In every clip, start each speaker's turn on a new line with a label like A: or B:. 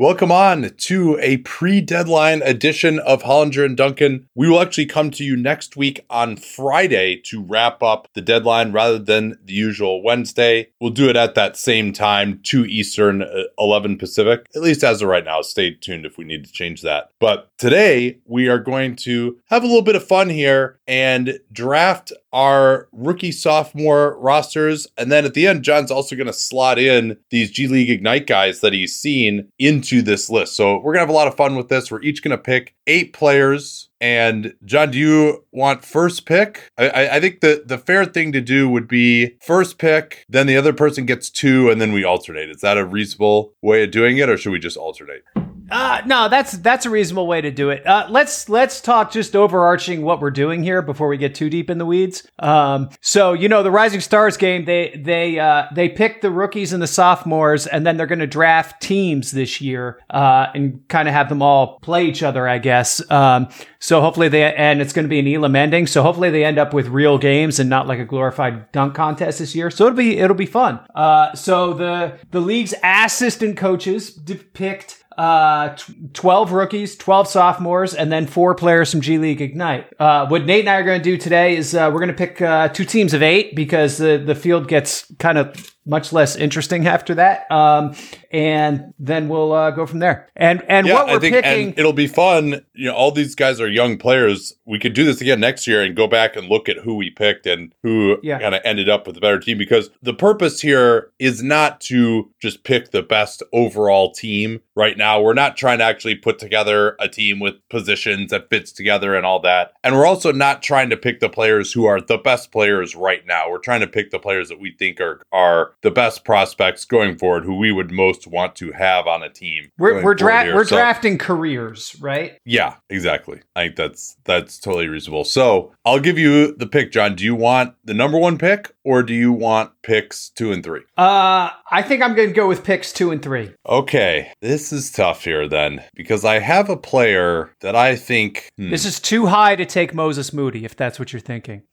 A: Welcome on to a pre deadline edition of Hollinger and Duncan. We will actually come to you next week on Friday to wrap up the deadline rather than the usual Wednesday. We'll do it at that same time, 2 Eastern, uh, 11 Pacific, at least as of right now. Stay tuned if we need to change that. But today we are going to have a little bit of fun here and draft our rookie sophomore rosters. And then at the end, John's also going to slot in these G League Ignite guys that he's seen into this list. So we're going to have a lot of fun with this. We're each going to pick eight players. And John, do you want first pick? I, I think the, the fair thing to do would be first pick, then the other person gets two, and then we alternate. Is that a reasonable way of doing it, or should we just alternate?
B: Uh, no, that's that's a reasonable way to do it. Uh, let's let's talk just overarching what we're doing here before we get too deep in the weeds. Um, so you know the Rising Stars game, they they uh, they pick the rookies and the sophomores, and then they're going to draft teams this year uh, and kind of have them all play each other, I guess. Um, so hopefully they and it's going to be an Elam ending. So hopefully they end up with real games and not like a glorified dunk contest this year. So it'll be it'll be fun. Uh, so the the league's assistant coaches picked uh, 12 rookies, 12 sophomores, and then four players from G League Ignite. Uh, what Nate and I are going to do today is uh, we're going to pick uh, two teams of eight because the, the field gets kind of much less interesting after that. Um, and then we'll uh, go from there. And and
A: Yeah,
B: what we're
A: I think
B: picking,
A: and it'll be fun. You know, all these guys are young players. We could do this again next year and go back and look at who we picked and who
B: Yeah.
A: kind of ended up with a better team. Because the purpose here is not to just pick the best overall team. Right now, we're not trying to actually put together a team with positions that fits together and all that. And we're also not trying to pick the players who are the best players right now. We're trying to pick the players that we think are are the best prospects going forward, who we would most want to have on a team.
B: we're we're, dra- we're
A: So-
B: drafting careers, right?
A: yeah, exactly. I think that's that's totally reasonable. So I'll give you the pick, John. Do you want the number one pick or do you want picks two and three?
B: Uh, I think I'm going to go with picks two and three.
A: Okay, this is tough here then because I have a player that I think. hmm.
B: This is too high to take Moses Moody, if that's what you're thinking.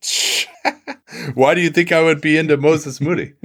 A: Why do you think I would be into Moses Moody?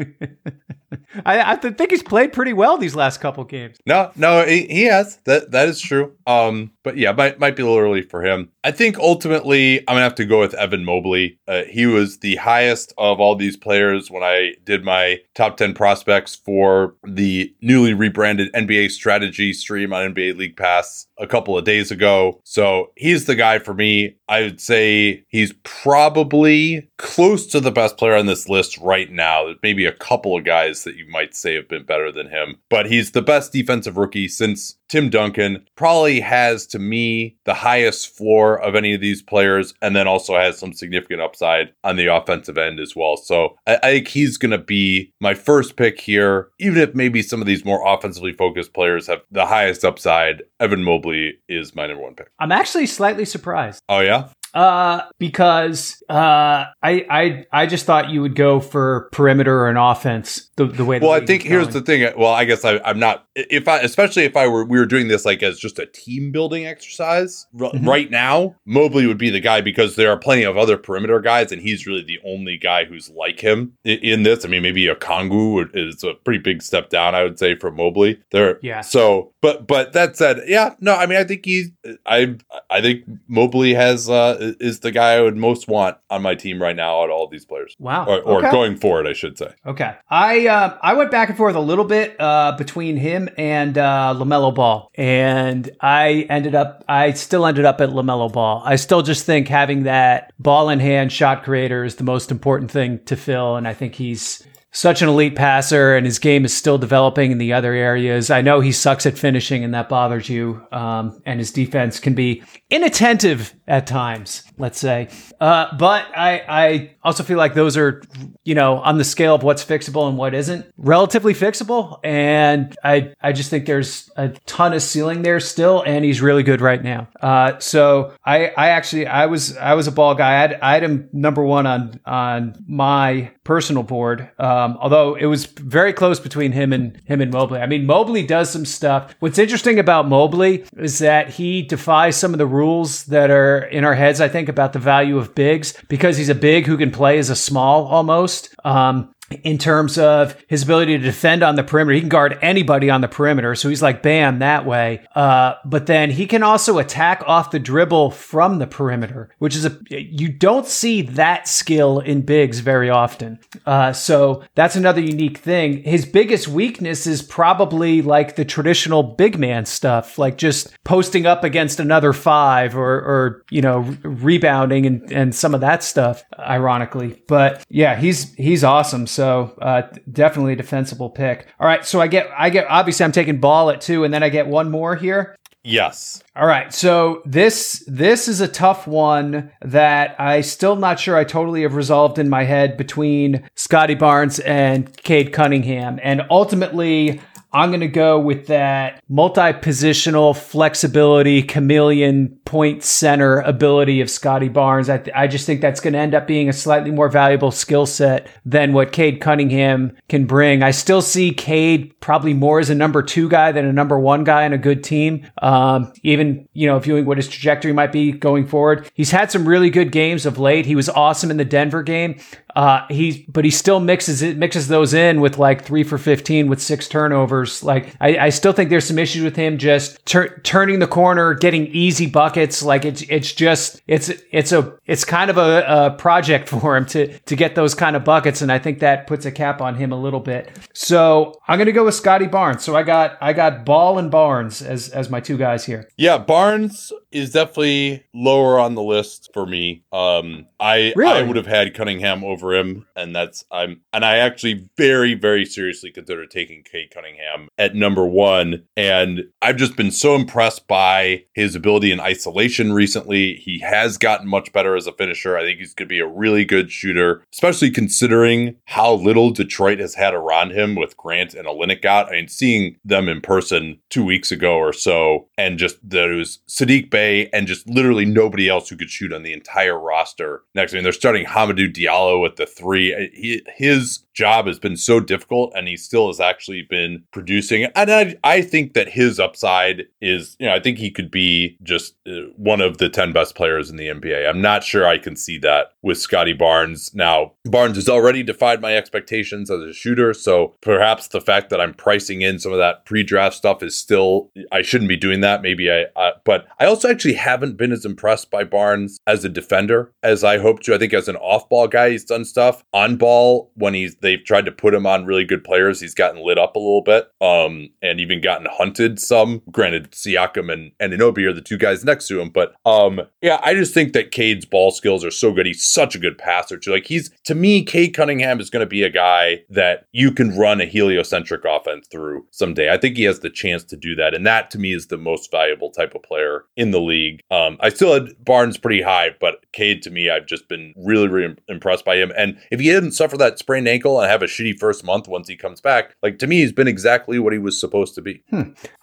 B: I, I think he's played pretty well these last couple games.
A: No, no, he, he has. That that is true. Um, but yeah, might might be a little early for him. I think ultimately I'm gonna have to go with Evan Mobley. Uh, he was the highest of all these players when I did my top ten prospects for the newly rebranded NBA strategy stream on NBA League Pass a couple of days ago. So he's the guy for me. I would say he's probably close to the best player on this list right now. There's maybe a couple of guys that you might say have been better than him, but he's the best defensive rookie since Tim Duncan. Probably has to me the highest floor of any of these players, and then also has some significant upside on the offensive end as well. So I, I think he's going to be my first pick here, even if maybe some of these more offensively focused players have the highest upside. Evan Mobley is my number one pick.
B: I'm actually slightly surprised.
A: Oh yeah,
B: Uh, because uh, I I I just thought you would go for perimeter or an offense the the way. The
A: well, I think here's the thing. Well, I guess I, I'm not. If I, especially if I were, we were doing this like as just a team building exercise. R-
B: Mhm.
A: Right now, Mobley would be the guy because there are plenty of other perimeter guys, and he's really the only guy who's like him i- in this. I mean, maybe Okongwu is a pretty big step down, I would say, for Mobley. There,
B: Yeah.
A: So, but but that said, yeah, no, I mean, I think he's, I I think Mobley has uh is the guy I would most want on my team right now out of all these players.
B: Wow.
A: Or, or
B: Okay.
A: going forward, I should say.
B: Okay, I uh, I went back and forth a little bit uh, between him and uh, LaMelo Ball, and I ended up I still ended up at LaMelo Ball. I still just think having that ball in hand shot creator is the most important thing to fill, and I think he's such an elite passer, and his game is still developing in the other areas. I know he sucks at finishing, and that bothers you. Um, and his defense can be inattentive at times, let's say. Uh, but I, I also feel like those are, you know, on the scale of what's fixable and what isn't, relatively fixable. And I, I just think there's a ton of ceiling there still, and he's really good right now. Uh, so I, I actually, I was, I was a ball guy. I had, I had him number one on, on my personal board. Um, although it was very close between him and him and Mobley. I mean, Mobley does some stuff. What's interesting about Mobley is that he defies some of the rules that are in our heads. I think about the value of bigs because he's a big who can play as a small almost. Um, in terms of his ability to defend on the perimeter. He can guard anybody on the perimeter. So he's like bam that way. Uh, but then he can also attack off the dribble from the perimeter, which is a, you don't see that skill in bigs very often. Uh, so that's another unique thing. His biggest weakness is probably like the traditional big man stuff, like just posting up against another five or, or you know, rebounding and, and some of that stuff, ironically. But yeah, he's, he's awesome. So uh, definitely a defensible pick. All right. So I get, I get, obviously I'm taking ball at two and then I get one more here.
A: Yes.
B: All right, so this this is a tough one that I still not sure I totally have resolved in my head between Scotty Barnes and Cade Cunningham, and ultimately I'm going to go with that multi-positional flexibility, chameleon point center ability of Scotty Barnes. I, th- I just think that's going to end up being a slightly more valuable skill set than what Cade Cunningham can bring. I still see Cade probably more as a number two guy than a number one guy on a good team. Um, even, you know, viewing what his trajectory might be going forward. He's had some really good games of late. He was awesome in the Denver game. Uh, he, but he still mixes it, mixes those in with like three for 15 with six turnovers. Like, I, I still think there's some issues with him just tur- turning the corner, getting easy buckets. Like it's, it's just, it's, it's a, it's kind of a, a project for him to, to get those kind of buckets. And I think that puts a cap on him a little bit. So I'm going to go with Scotty Barnes. So I got, I got Ball and Barnes as, as my two guys here.
A: Yeah, Barnes is definitely lower on the list for me. Um, I
B: Really?
A: I would have had Cunningham over him, and that's I'm and I actually very very seriously consider taking Cade Cunningham at number one. And I've just been so impressed by his ability in isolation recently. He has gotten much better as a finisher. I think he's going to be a really good shooter, especially considering how little Detroit has had around him with Grant and Olynyk got. I mean, seeing them in person two weeks ago or so, and just there was Sadiq Bey and just literally nobody else who could shoot on the entire roster. Next, I mean, they're starting Hamidou Diallo the three. He, his job has been so difficult, and he still has actually been producing. And I, I think that his upside is, you know, I think he could be just uh, one of the 10 best players in the NBA. I'm not sure I can see that with Scotty Barnes. Now, Barnes has already defied my expectations as a shooter, so perhaps the fact that I'm pricing in some of that pre-draft stuff is still I shouldn't be doing that. Maybe I, uh, but I also actually haven't been as impressed by Barnes as a defender as I hoped to. I think as an off-ball guy, he's done stuff on ball when he's they've tried to put him on really good players. He's gotten lit up a little bit, um, and even gotten hunted some. Granted, Siakam and and Anunoby are the two guys next to him, but um, yeah, I just think that Cade's ball skills are so good. He's such a good passer too. Like he's to me, Cade Cunningham is going to be a guy that you can run a heliocentric offense through someday. I think he has the chance to do that, and that to me is the most valuable type of player in the league. Um, I still had Barnes pretty high, but Cade to me, I've just been really, really impressed by him. And if he didn't suffer that sprained ankle and have a shitty first month once he comes back, like to me, he's been exactly what he was supposed to be.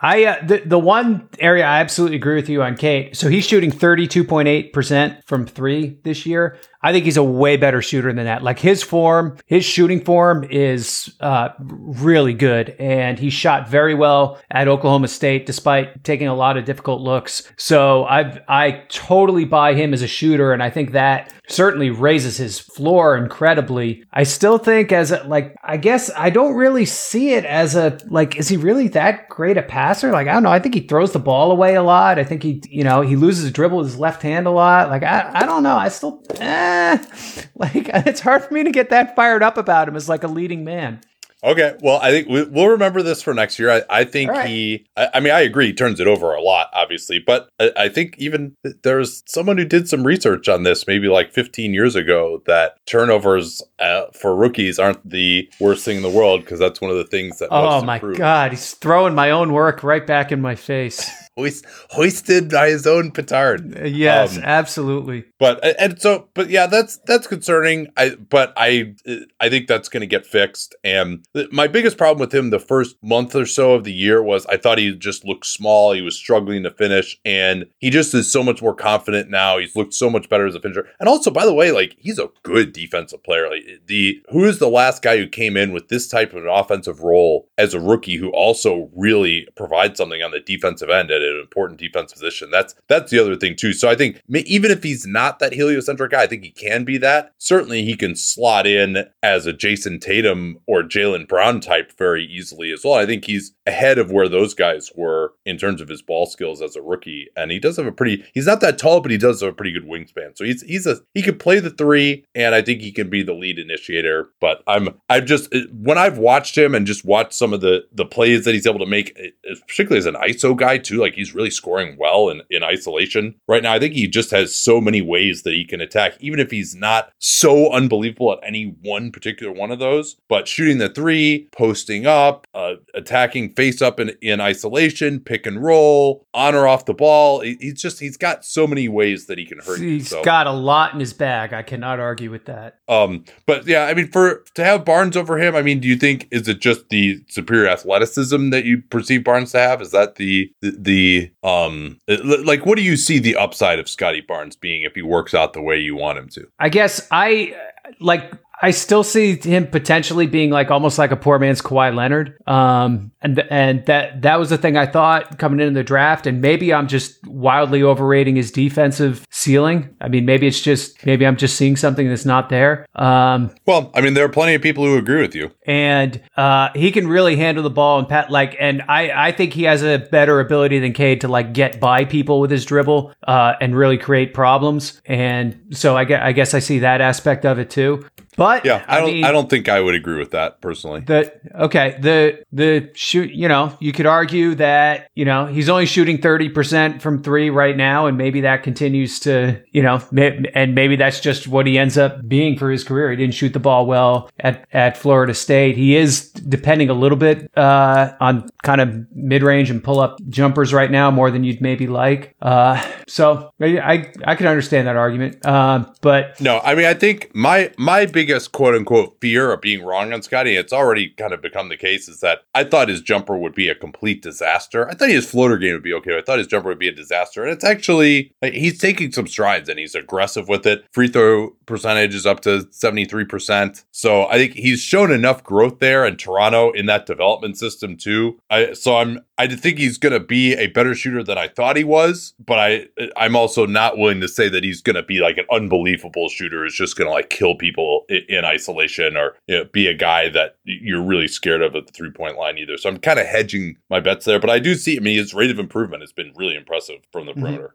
B: I uh, the the one area I absolutely agree with you on Cade. So he's shooting thirty two point eight percent from three this year. I think he's a way better shooter than that. Like his form, his shooting form is uh, really good, and he shot very well at Oklahoma State despite taking a lot of difficult looks. So I I totally buy him as a shooter, and I think that certainly raises his floor incredibly. I still think as a, like I guess I don't really see it as a like is he really that great a passer? Like I don't know. I think he throws the ball away a lot. I think he you know he loses a dribble with his left hand a lot. Like I I don't know. I still eh, like it's hard for me to get that fired up about him as like a leading man.
A: Okay, well, I think we, will remember this for next year. I, I think right. he. I, I, mean, I agree. He turns it over a lot, obviously, but I, I, think even there's someone who did some research on this, maybe like 15 years ago, that turnovers uh, for rookies aren't the worst thing in the world because that's one of the things that.
B: Oh my god, he's throwing my own work right back in my face.
A: Hoist, hoisted by his own petard.
B: Yes, um, absolutely.
A: But and so, but yeah, that's that's concerning. I but I I think that's going to get fixed. And my biggest problem with him the first month or so of the year was I thought he just looked small. He was struggling to finish, and he just is so much more confident now. He's looked so much better as a finisher. And also, by the way, like he's a good defensive player. Like the who is the last guy who came in with this type of an offensive role as a rookie who also really provides something on the defensive end at an important defense position. That's that's the other thing too. So I think even if he's not that heliocentric guy, I think he can be that. Certainly, he can slot in as a Jayson Tatum or Jaylen Brown type very easily as well. I think he's ahead of where those guys were in terms of his ball skills as a rookie, and he does have a pretty. He's not that tall, but he does have a pretty good wingspan. So he's he's a he could play the three, and I think he can be the lead initiator. But I'm I've just when I've watched him and just watched some of the the plays that he's able to make, particularly as an ISO guy too, like he's really scoring well in, in isolation right now. I think he just has so many ways that he can attack, even if he's not so unbelievable at any one particular one of those. But shooting the three, posting up, uh, attacking face up in, in isolation, pick and roll, on or off the ball. He's just, he's got so many ways that he can hurt
B: He's you, so. got a lot in his bag. I cannot argue with that.
A: Um, but yeah, I mean, for to have Barnes over him, I mean, do you think, is it just the superior athleticism that you perceive Barnes to have? Is that the, the, the um, like, what do you see the upside of Scotty Barnes being if he works out the way you want him to?
B: I guess I like I still see him potentially being like almost like a poor man's Kawhi Leonard. Um, and and that that was the thing I thought coming into the draft. And maybe I'm just wildly overrating his defensive ceiling. I mean, maybe it's just maybe I'm just seeing something that's not there. Um,
A: well, I mean, there are plenty of people who agree with you.
B: And uh, he can really handle the ball and pat like. And I I think he has a better ability than Cade to like get by people with his dribble uh, and really create problems. And so I guess I guess I see that aspect of it too too. But
A: yeah, I, I don't. Mean, I don't think I would agree with that personally.
B: The okay, the the shoot. You know, you could argue that you know he's only shooting thirty percent from three right now, and maybe that continues to you know, and maybe that's just what he ends up being for his career. He didn't shoot the ball well at at Florida State. He is depending a little bit uh, on kind of mid range and pull up jumpers right now more than you'd maybe like. Uh, so I I can understand that argument. Uh, but
A: no, I mean I think my my big biggest quote unquote fear of being wrong on Scotty, it's already kind of become the case, is that I thought his jumper would be a complete disaster. I thought his floater game would be okay. I thought his jumper would be a disaster. And it's actually, like, he's taking some strides and he's aggressive with it. Free throw percentage is up to 73%. So I think he's shown enough growth there in Toronto in that development system too. I, so I'm, I think he's going to be a better shooter than I thought he was, but I, I'm also not willing to say that he's going to be like an unbelievable shooter who's just going to like kill people in isolation or you know, be a guy that you're really scared of at the three point line either. So I'm kind of hedging my bets there, but I do see, I mean, his rate of improvement has been really impressive from the mm-hmm. perimeter.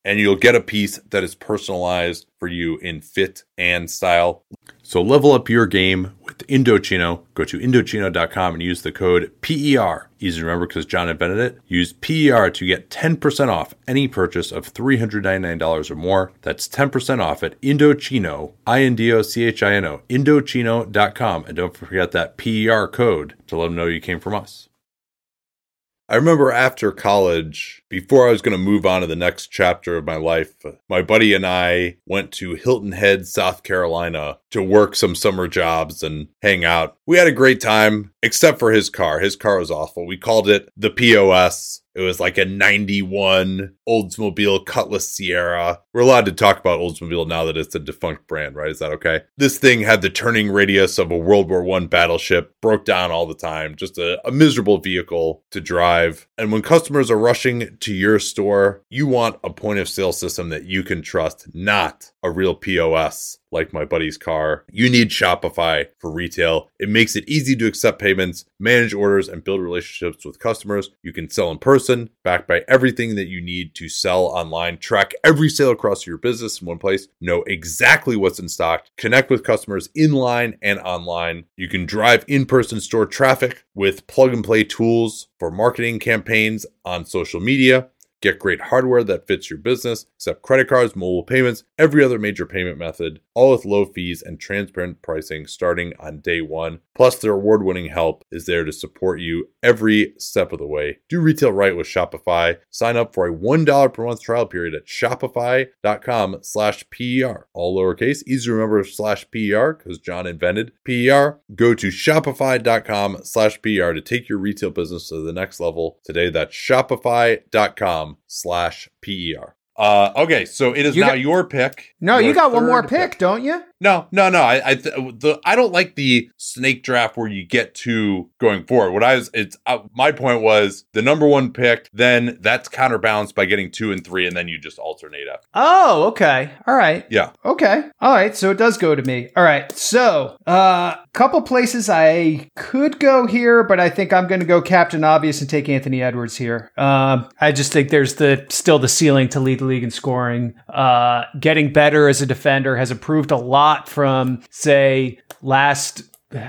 A: and you'll get a piece that is personalized for you in fit and style. So level up your game with Indochino. Go to Indochino.com and use the code PER. Easy to remember because John invented it. Use PER to get 10% off any purchase of $399 or more. That's 10% off at Indochino, I-N-D-O-C-H-I-N-O, Indochino.com. And don't forget that PER code to let them know you came from us. I remember after college, before I was going to move on to the next chapter of my life, my buddy and I went to Hilton Head, South Carolina to work some summer jobs and hang out. We had a great time, except for his car. His car was awful. We called it the POS. It was like a 91 Oldsmobile Cutlass Ciera. We're allowed to talk about Oldsmobile now that it's a defunct brand, right? Is that okay? This thing had the turning radius of a World War I battleship, broke down all the time, just a, a miserable vehicle to drive. And when customers are rushing to your store, you want a point of sale system that you can trust, not a real POS like my buddy's car. You need Shopify for retail. It makes it easy to accept payments, manage orders, and build relationships with customers. You can sell in person, backed by everything that you need to sell online. Track every sale across your business in one place. Know exactly what's in stock. Connect with customers in line and online. You can drive in person store traffic with plug and play tools for marketing campaigns on social media. Get great hardware that fits your business, accept credit cards, mobile payments, every other major payment method, all with low fees and transparent pricing starting on day one. Plus, their award winning help is there to support you every step of the way. Do retail right with Shopify. Sign up for a $1 per month trial period at shopify.com slash PER. All lowercase, easy to remember slash PER because John invented PER. Go to shopify.com slash PER to take your retail business to the next level today. That's shopify.com slash PER. Uh, okay, so it is
B: You
A: now
B: got-
A: your pick.
B: No,
A: Your
B: you got one more
A: third
B: pick, don't you?
A: No, no, no. I, I, th- the, I don't like the snake draft where you get to going forward. What I was, it's uh, my point was the number one pick. Then that's counterbalanced by getting two and three, and then you just alternate up.
B: Oh, okay. All right.
A: Yeah,
B: Okay. All right. So it does go to me. All right. So, uh, a couple places I could go here, but I think I'm going to go Captain Obvious and take Anthony Edwards here. Um, I just think there's the still the ceiling to lead the league in scoring. Uh, getting better as a defender has improved a lot from say last.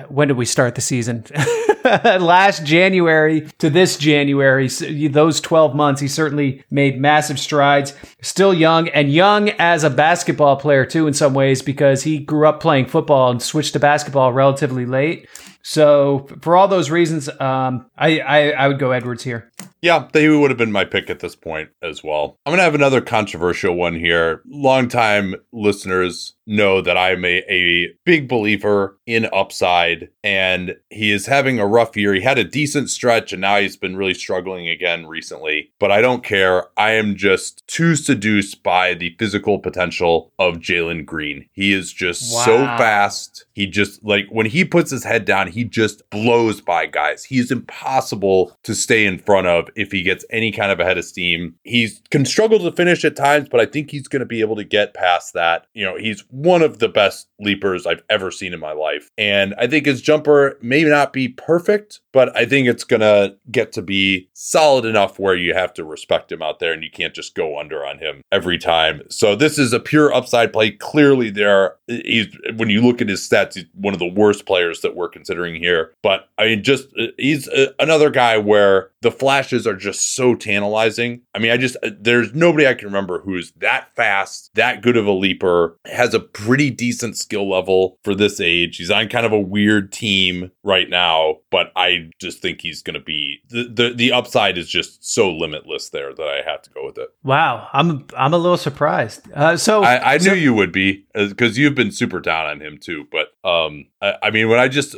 B: When did we start the season? last January to this January, those 12 months, he certainly made massive strides. Still young and young as a basketball player, too, in some ways, because he grew up playing football and switched to basketball relatively late. So, for all those reasons, um, I, I, I would go Edwards here.
A: yeah. They would have been my pick at this point as well. I'm gonna have another controversial one here. Longtime listeners know that I'm a, a big believer in upside, and he is having a rough year. He had a decent stretch, and now he's been really struggling again recently. But I don't care. I am just too seduced by the physical potential of Jalen Green. He is just so fast. He just like when he puts his head down, he just blows by guys. He's impossible to stay in front of if he gets any kind of a head of steam. He's can struggle to finish at times, but I think he's going to be able to get past that. You know, he's one of the best leapers I've ever seen in my life. And I think his jumper may not be perfect, but I think it's going to get to be solid enough where you have to respect him out there and you can't just go under on him every time. So this is a pure upside play. Clearly there he's when you look at his stats, he's one of the worst players that we're considering here. But I mean just he's uh, another guy where the flashes are just so tantalizing. I mean, I just there's nobody I can remember who's that fast, that good of a leaper, has a pretty decent skill level for this age. He's on kind of a weird team right now, but I just think he's going to be the, the the upside is just so limitless there that I have to go with it.
B: Wow, I'm I'm a little surprised. Uh, so
A: I, I knew you would be because you've been super down on him too. But um, I, I mean, when I just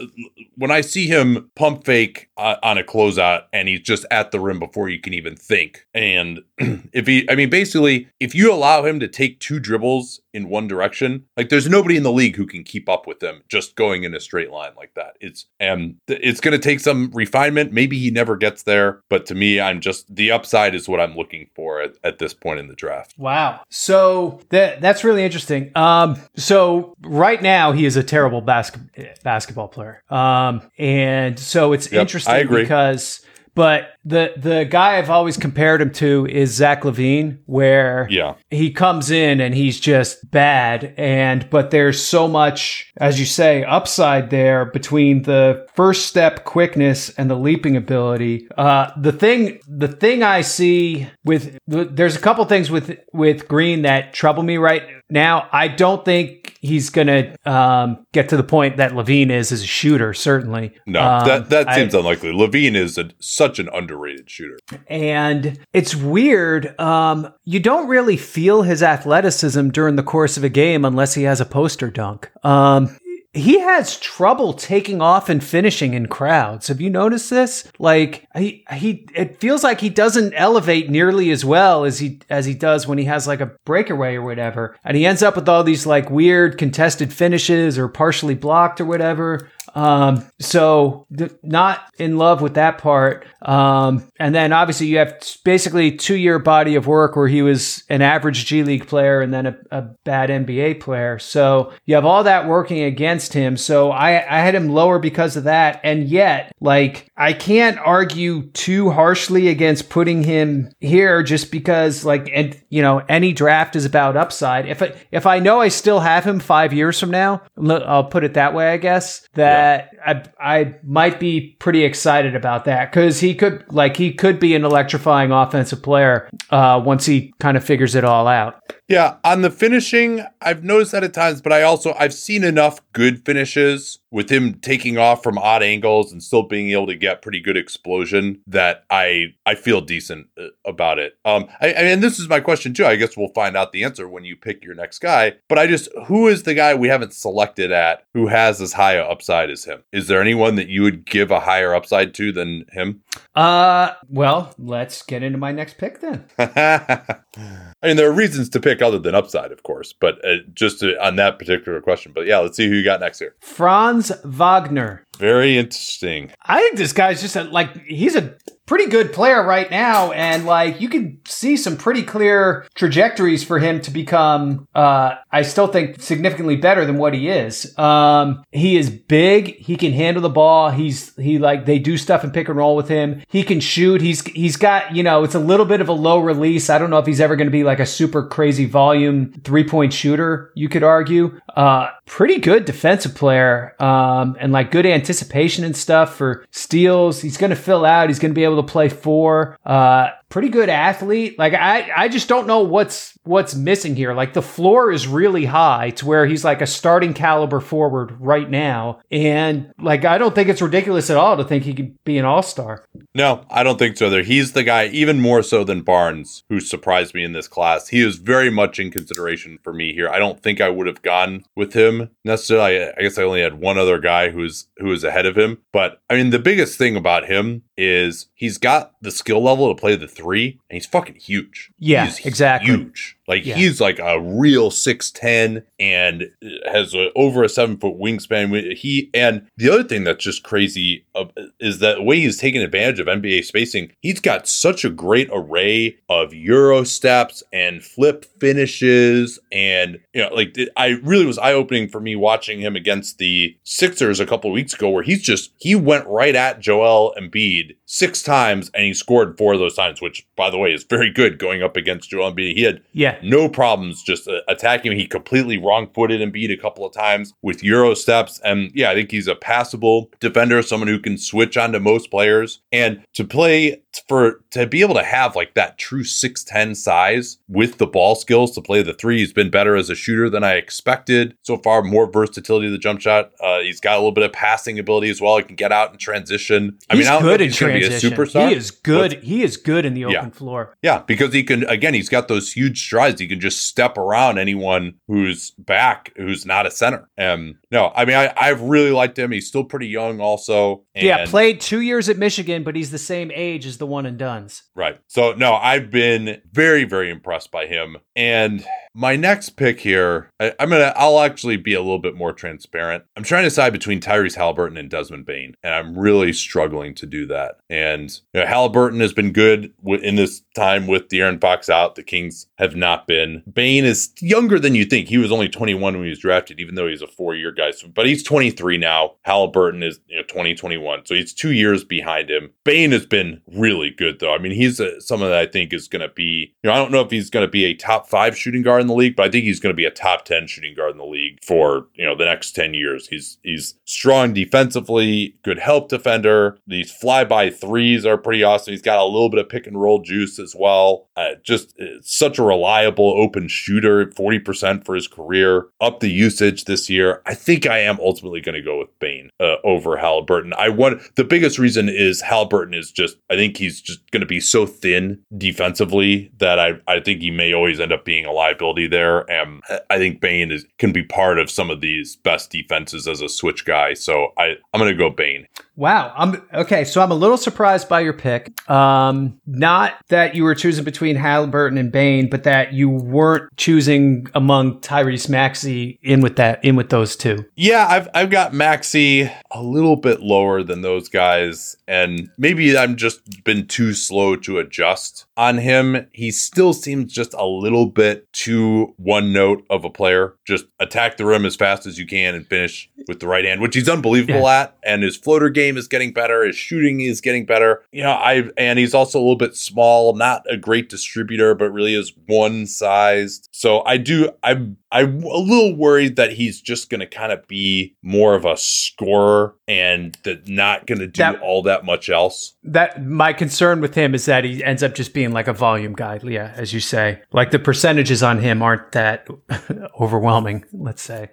A: when I see him pump fake uh, on a closeout and he's just at the rim before you can even think, and if he, I mean, basically, if you allow him to take two dribbles in one direction, like there's nobody in the league who can keep up with him just going in a straight line like that. It's and it's going to take some refinement. Maybe he never gets there, but to me, I'm just the upside is what I'm looking for at, at this point in the draft.
B: Wow. So that that's really interesting. Um, so right now he is a terrible basket basketball player. Um, and so it's
A: Yep,
B: interesting
A: I agree.
B: because but the the guy I've always compared him to is Zach LaVine, where
A: Yeah.
B: he comes in and he's just bad. And but there's so much as you say upside there between the first step quickness and the leaping ability. Uh the thing the thing i see with there's a couple things with with green that trouble me right now. I don't think he's gonna um get to the point that LaVine is as a shooter certainly
A: No,
B: Um,
A: that that
B: I-
A: seems unlikely. LaVine is a, such an underrated shooter.
B: and it's weird. Um, you don't really feel his athleticism during the course of a game unless he has a poster dunk. Um, he has trouble taking off and finishing in crowds. Have you noticed this? Like he he it feels like he doesn't elevate nearly as well as he as he does when he has like a breakaway or whatever. And he ends up with all these like weird contested finishes or partially blocked or whatever. Um, so th- not in love with that part. Um, and then obviously you have t- basically two year body of work where he was an average G League player and then a, a bad NBA player. So you have all that working against him. So I, I had him lower because of that. And yet, like, I can't argue too harshly against putting him here just because, like, and you know, any draft is about upside. If I, if I know I still have him five years from now, I'll put it that way, I guess. That I I might be pretty excited about that because he could like he could be an electrifying offensive player uh, once he kind of figures it all out.
A: Yeah, on the finishing, I've noticed that at times, but I also I've seen enough good finishes with him taking off from odd angles and still being able to get pretty good explosion that I I feel decent uh, about it. Um, I, I and this is my question too. I guess we'll find out the answer when you pick your next guy. But I just who is the guy we haven't selected at who has as high a upside as him? Is there anyone that you would give a higher upside to than him?
B: Uh, well, let's get into my next pick then.
A: I mean, there are reasons to pick other than upside, of course, but uh, just to, on that particular question. But yeah, let's see who you got next here.
B: Franz Wagner.
A: Very interesting.
B: I think this guy's just a, like he's a pretty good player right now, and like you can see some pretty clear trajectories for him to become. Uh, I still think significantly better than what he is. Um, he is big. He can handle the ball. He's he like they do stuff and pick and roll with him. He can shoot. He's he's got you know it's a little bit of a low release. I don't know if he's ever going to be like a super crazy volume three point shooter. You could argue. Uh, pretty good defensive player. Um, and like good anticipation and stuff for steals. He's going to fill out. He's going to be able to play four. Uh, pretty good athlete. Like I, I just don't know what's what's missing here. Like the floor is really high to where he's like a starting caliber forward right now, and like I don't think it's ridiculous at all to think he could be an all star.
A: No, I don't think so. Either he's the guy, even more so than Barnes, who surprised me in this class. He is very much in consideration for me here. I don't think I would have gone with him necessarily. I, I guess I only had one other guy who's who is ahead of him. But I mean, the biggest thing about him is he's got the skill level to play the three, and he's fucking huge.
B: Yeah,
A: He's
B: exactly.
A: Huge. Like
B: Yeah.
A: he's like a real six ten and has a, over a seven foot wingspan. He and the other thing that's just crazy is that the way he's taking advantage of NBA spacing. He's got such a great array of euro steps and flip finishes, and you know, like it- I really was eye opening for me watching him against the Sixers a couple of weeks ago, where he's just he went right at Joel Embiid six times and he scored four of those times, which by the way is very good going up against Joel Embiid. He had
B: Yeah,
A: no problems just uh, attacking. He completely wrong footed Embiid a couple of times with Euro steps. And yeah, I think he's a passable defender, someone who can switch onto most players. And to play for, to be able to have like that true 6'10 size with the ball skills to play the three, he's been better as a shooter than I expected so far. More versatility of the jump shot. Uh, he's got a little bit of passing ability as well. He can get out and transition. I
B: he's
A: mean, I
B: good in
A: he's be a
B: transition.
A: superstar.
B: He is good.
A: What's-
B: He is good in the
A: Yeah.
B: open floor.
A: yeah, because he can again, he's got those huge strides. He can just step around anyone who's back, who's not a center. And no, I mean, I, I've really liked him. He's still pretty young, also. And,
B: yeah, played two years at Michigan, but he's the same age as the one and duns.
A: right. So no, I've been very, very impressed by him. And my next pick here, I, am gonna, I'll actually be a little bit more transparent. I'm trying to decide between Tyrese Halliburton and Desmond Bane, and I'm really struggling to do that. And you know, Halliburton has been good in this time with De'Aaron Fox out. The Kings have not been. Bane is younger than you think. He was only 21 when he was drafted, even though he's a four year guy. So, but he's 23 now. Halliburton is you know 2021, so he's two years behind him. Bane has been really good though. I mean, he's a, someone that I think is going to be. You know, I don't know if he's going to be a top five shooting guard in the league, but I think he's going to be a top 10 shooting guard in the league for you know the next 10 years. He's he's strong defensively, good help defender. These flyby threes are pretty awesome. He's got a little bit of pick and roll juice as well. Uh, just uh, such a reliable open shooter, 40% for his career. Up the usage this year. I think I am ultimately going to go with Bane uh, over Halliburton. I want the biggest reason is Halliburton is just I think he's just going to be so thin defensively that I I think he may always end up being a liability there. And I think Bane is can be part of some of these best defenses as a switch guy. So I I'm going to go Bane.
B: Wow. I'm okay. So I'm a little surprised by your pick. Um, not that you were choosing between Halliburton and Bane, but that you weren't choosing among Tyrese Maxey in with that in with those two.
A: Yeah, I've I've got Maxey a little bit lower than those guys, and maybe I'm just been too slow to adjust on him. He still seems just a little bit too one note of a player. Just attack the rim as fast as you can and finish with the right hand, which he's unbelievable yeah. at, and his floater game is getting better. His shooting is getting better. You know, I and he's also a little bit small, not a great distributor, but really is one sized. So I do. I'm I'm a little worried that he's just going to kind of be more of a scorer and that not going to do that, all that much else.
B: That my concern with him is that he ends up just being like a volume guy, yeah, as you say. Like the percentages on him aren't that overwhelming. Let's say.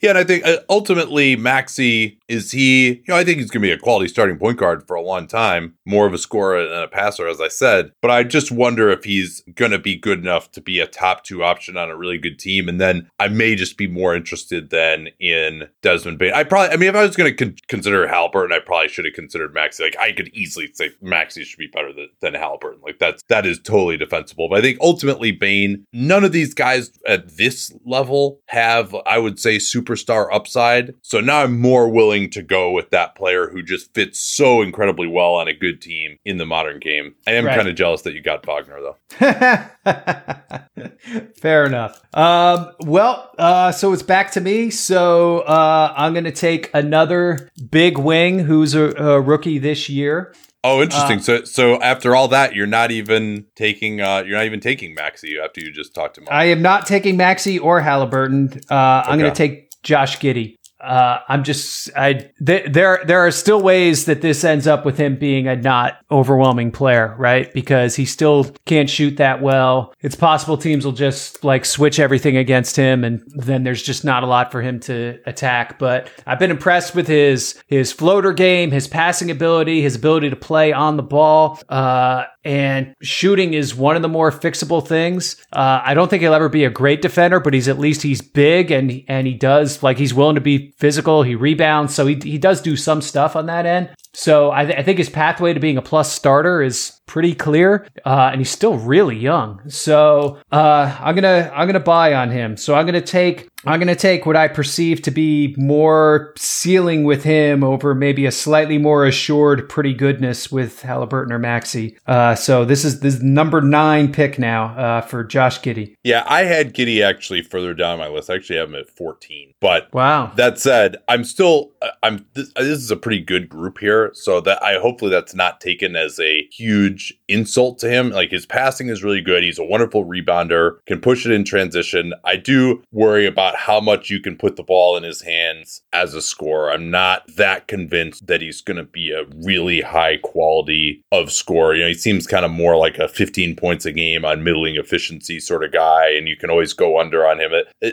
A: Yeah, and I think uh, ultimately Maxey is he. You know, I think he's going to be a quality starting point guard for a long time. More of a scorer than a passer, as I said. But I just wonder if he's going to be good enough to be a top two option on a really good team. And then I may just be more interested than in Desmond Bane. I probably, I mean, if I was going to con- consider Halliburton, I probably should have considered Maxey. Like I could easily say Maxey should be better than, than. Like that's that is totally defensible. But I think ultimately Bane, none of these guys at this level have, I would say, superstar upside. So now I'm more willing to go with that player who just fits so incredibly well on a good team in the modern game. I am right. kind of jealous that you got Wagner though.
B: Fair enough. Um, well, uh, so it's back to me. So uh, I'm going to take another big wing who's a, a rookie this year.
A: Oh, interesting. Uh, so, so after all that, you're not even taking uh, you're not even taking Maxey after you just talked to him.
B: I am not taking Maxey or Halliburton. Uh, okay. I'm going to take Josh Giddey. Uh, I'm just I th- there there are still ways that this ends up with him being a not overwhelming player, right? Because he still can't shoot that well. It's possible teams will just like switch everything against him, and then there's just not a lot for him to attack. But I've been impressed with his his floater game, his passing ability, his ability to play on the ball. Uh, and shooting is one of the more fixable things. Uh, I don't think he'll ever be a great defender, but he's at least he's big and and he does like he's willing to be physical. He rebounds, so he he does do some stuff on that end. So I, th- I think his pathway to being a plus starter is pretty clear, uh, and he's still really young. So uh, I'm gonna I'm gonna buy on him. So I'm gonna take I'm going to take what I perceive to be more ceiling with him over maybe a slightly more assured pretty goodness with Halliburton or Maxey. Uh, so this is this is number nine pick now uh, for Josh Giddey.
A: Yeah, I had Giddey actually further down my list. I actually have him at 14. But
B: wow,
A: that said, I'm still I'm this, this is a pretty good group here. So that I hopefully that's not taken as a huge insult to him. Like his passing is really good. He's a wonderful rebounder, can push it in transition. I do worry about about how much you can put the ball in his hands as a scorer. I'm not that convinced that he's going to be a really high quality of score. You know, he seems kind of more like a 15 points a game on middling efficiency sort of guy, and you can always go under on him.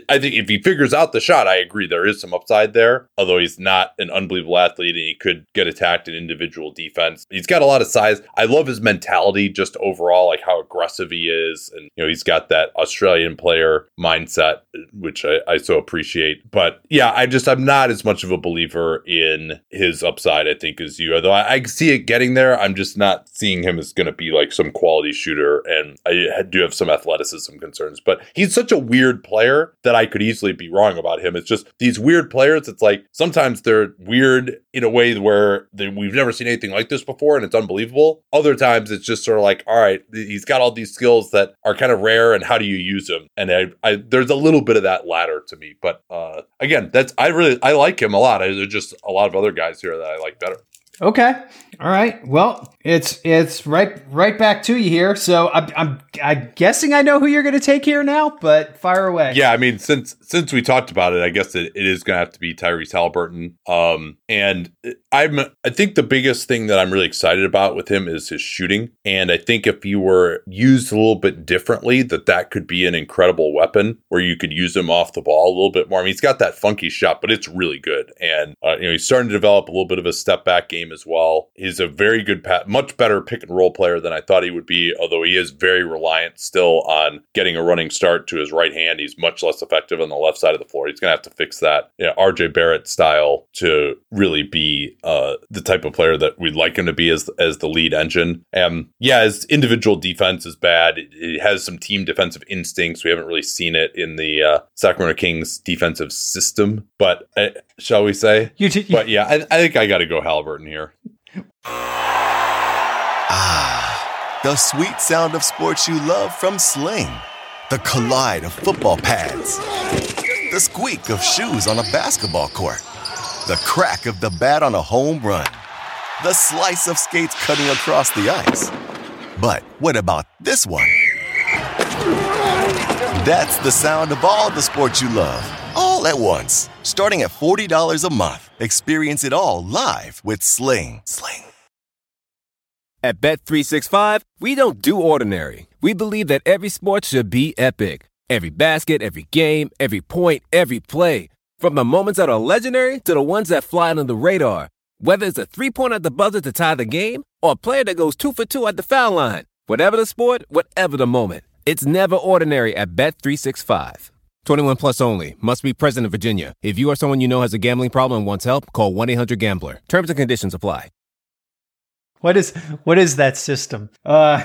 A: I think if he figures out the shot, I agree there is some upside there. Although he's not an unbelievable athlete and he could get attacked in individual defense. He's got a lot of size. I love his mentality just overall, like how aggressive he is. And, you know, he's got that Australian player mindset, which I, I so appreciate. But yeah, I just, I'm not as much of a believer in his upside, I think, as you. Although I, I see it getting there, I'm just not seeing him as going to be like some quality shooter. And I do have some athleticism concerns, but he's such a weird player that I could easily be wrong about him. It's just these weird players. It's like sometimes they're weird in a way where they, we've never seen anything like this before and it's unbelievable. Other times it's just sort of like, all right, he's got all these skills that are kind of rare and how do you use them? And I, I there's a little bit of that latter to me. But uh, again, that's I really I like him a lot. There's just a lot of other guys here that I like better.
B: Okay. All right. Well, it's it's right right back to you here. So I'm I'm, I'm guessing I know who you're going to take here now, but fire away.
A: Yeah, I mean since since we talked about it, I guess it, it is going to have to be Tyrese Halliburton. Um, and I'm I think the biggest thing that I'm really excited about with him is his shooting, and I think if he were used a little bit differently, that that could be an incredible weapon where you could use him off the ball a little bit more. I mean, he's got that funky shot, but it's really good, and uh, you know he's starting to develop a little bit of a step back game as well. He's a very good, pa- much better pick and roll player than I thought he would be. Although he is very reliant still on getting a running start to his right hand, he's much less effective on the left side of the floor. He's going to have to fix that, you know, RJ Barrett style to really be uh, the type of player that we'd like him to be as as the lead engine. And yeah, his individual defense is bad. It has some team defensive instincts. We haven't really seen it in the uh, Sacramento Kings defensive system, but uh, shall we say?
B: You, t-
A: but yeah, I, I think I got to go Halliburton here.
C: Ah, the sweet sound of sports you love from Sling. The collide of football pads. The squeak of shoes on a basketball court. The crack of the bat on a home run. The slice of skates cutting across the ice. But what about this one? That's the sound of all the sports you love, all at once. Starting at $40 a month. Experience it all live with Sling. Sling.
D: At Bet365, we don't do ordinary. We believe that every sport should be epic. Every basket, every game, every point, every play. From the moments that are legendary to the ones that fly under the radar. Whether it's a three pointer at the buzzer to tie the game or a player that goes two for two at the foul line. Whatever the sport, whatever the moment. It's never ordinary at Bet365. 21 plus only. Must be present in Virginia. If you or someone you know has a gambling problem and wants help, call 1-800-GAMBLER. Terms and conditions apply.
B: What is what is that system? Uh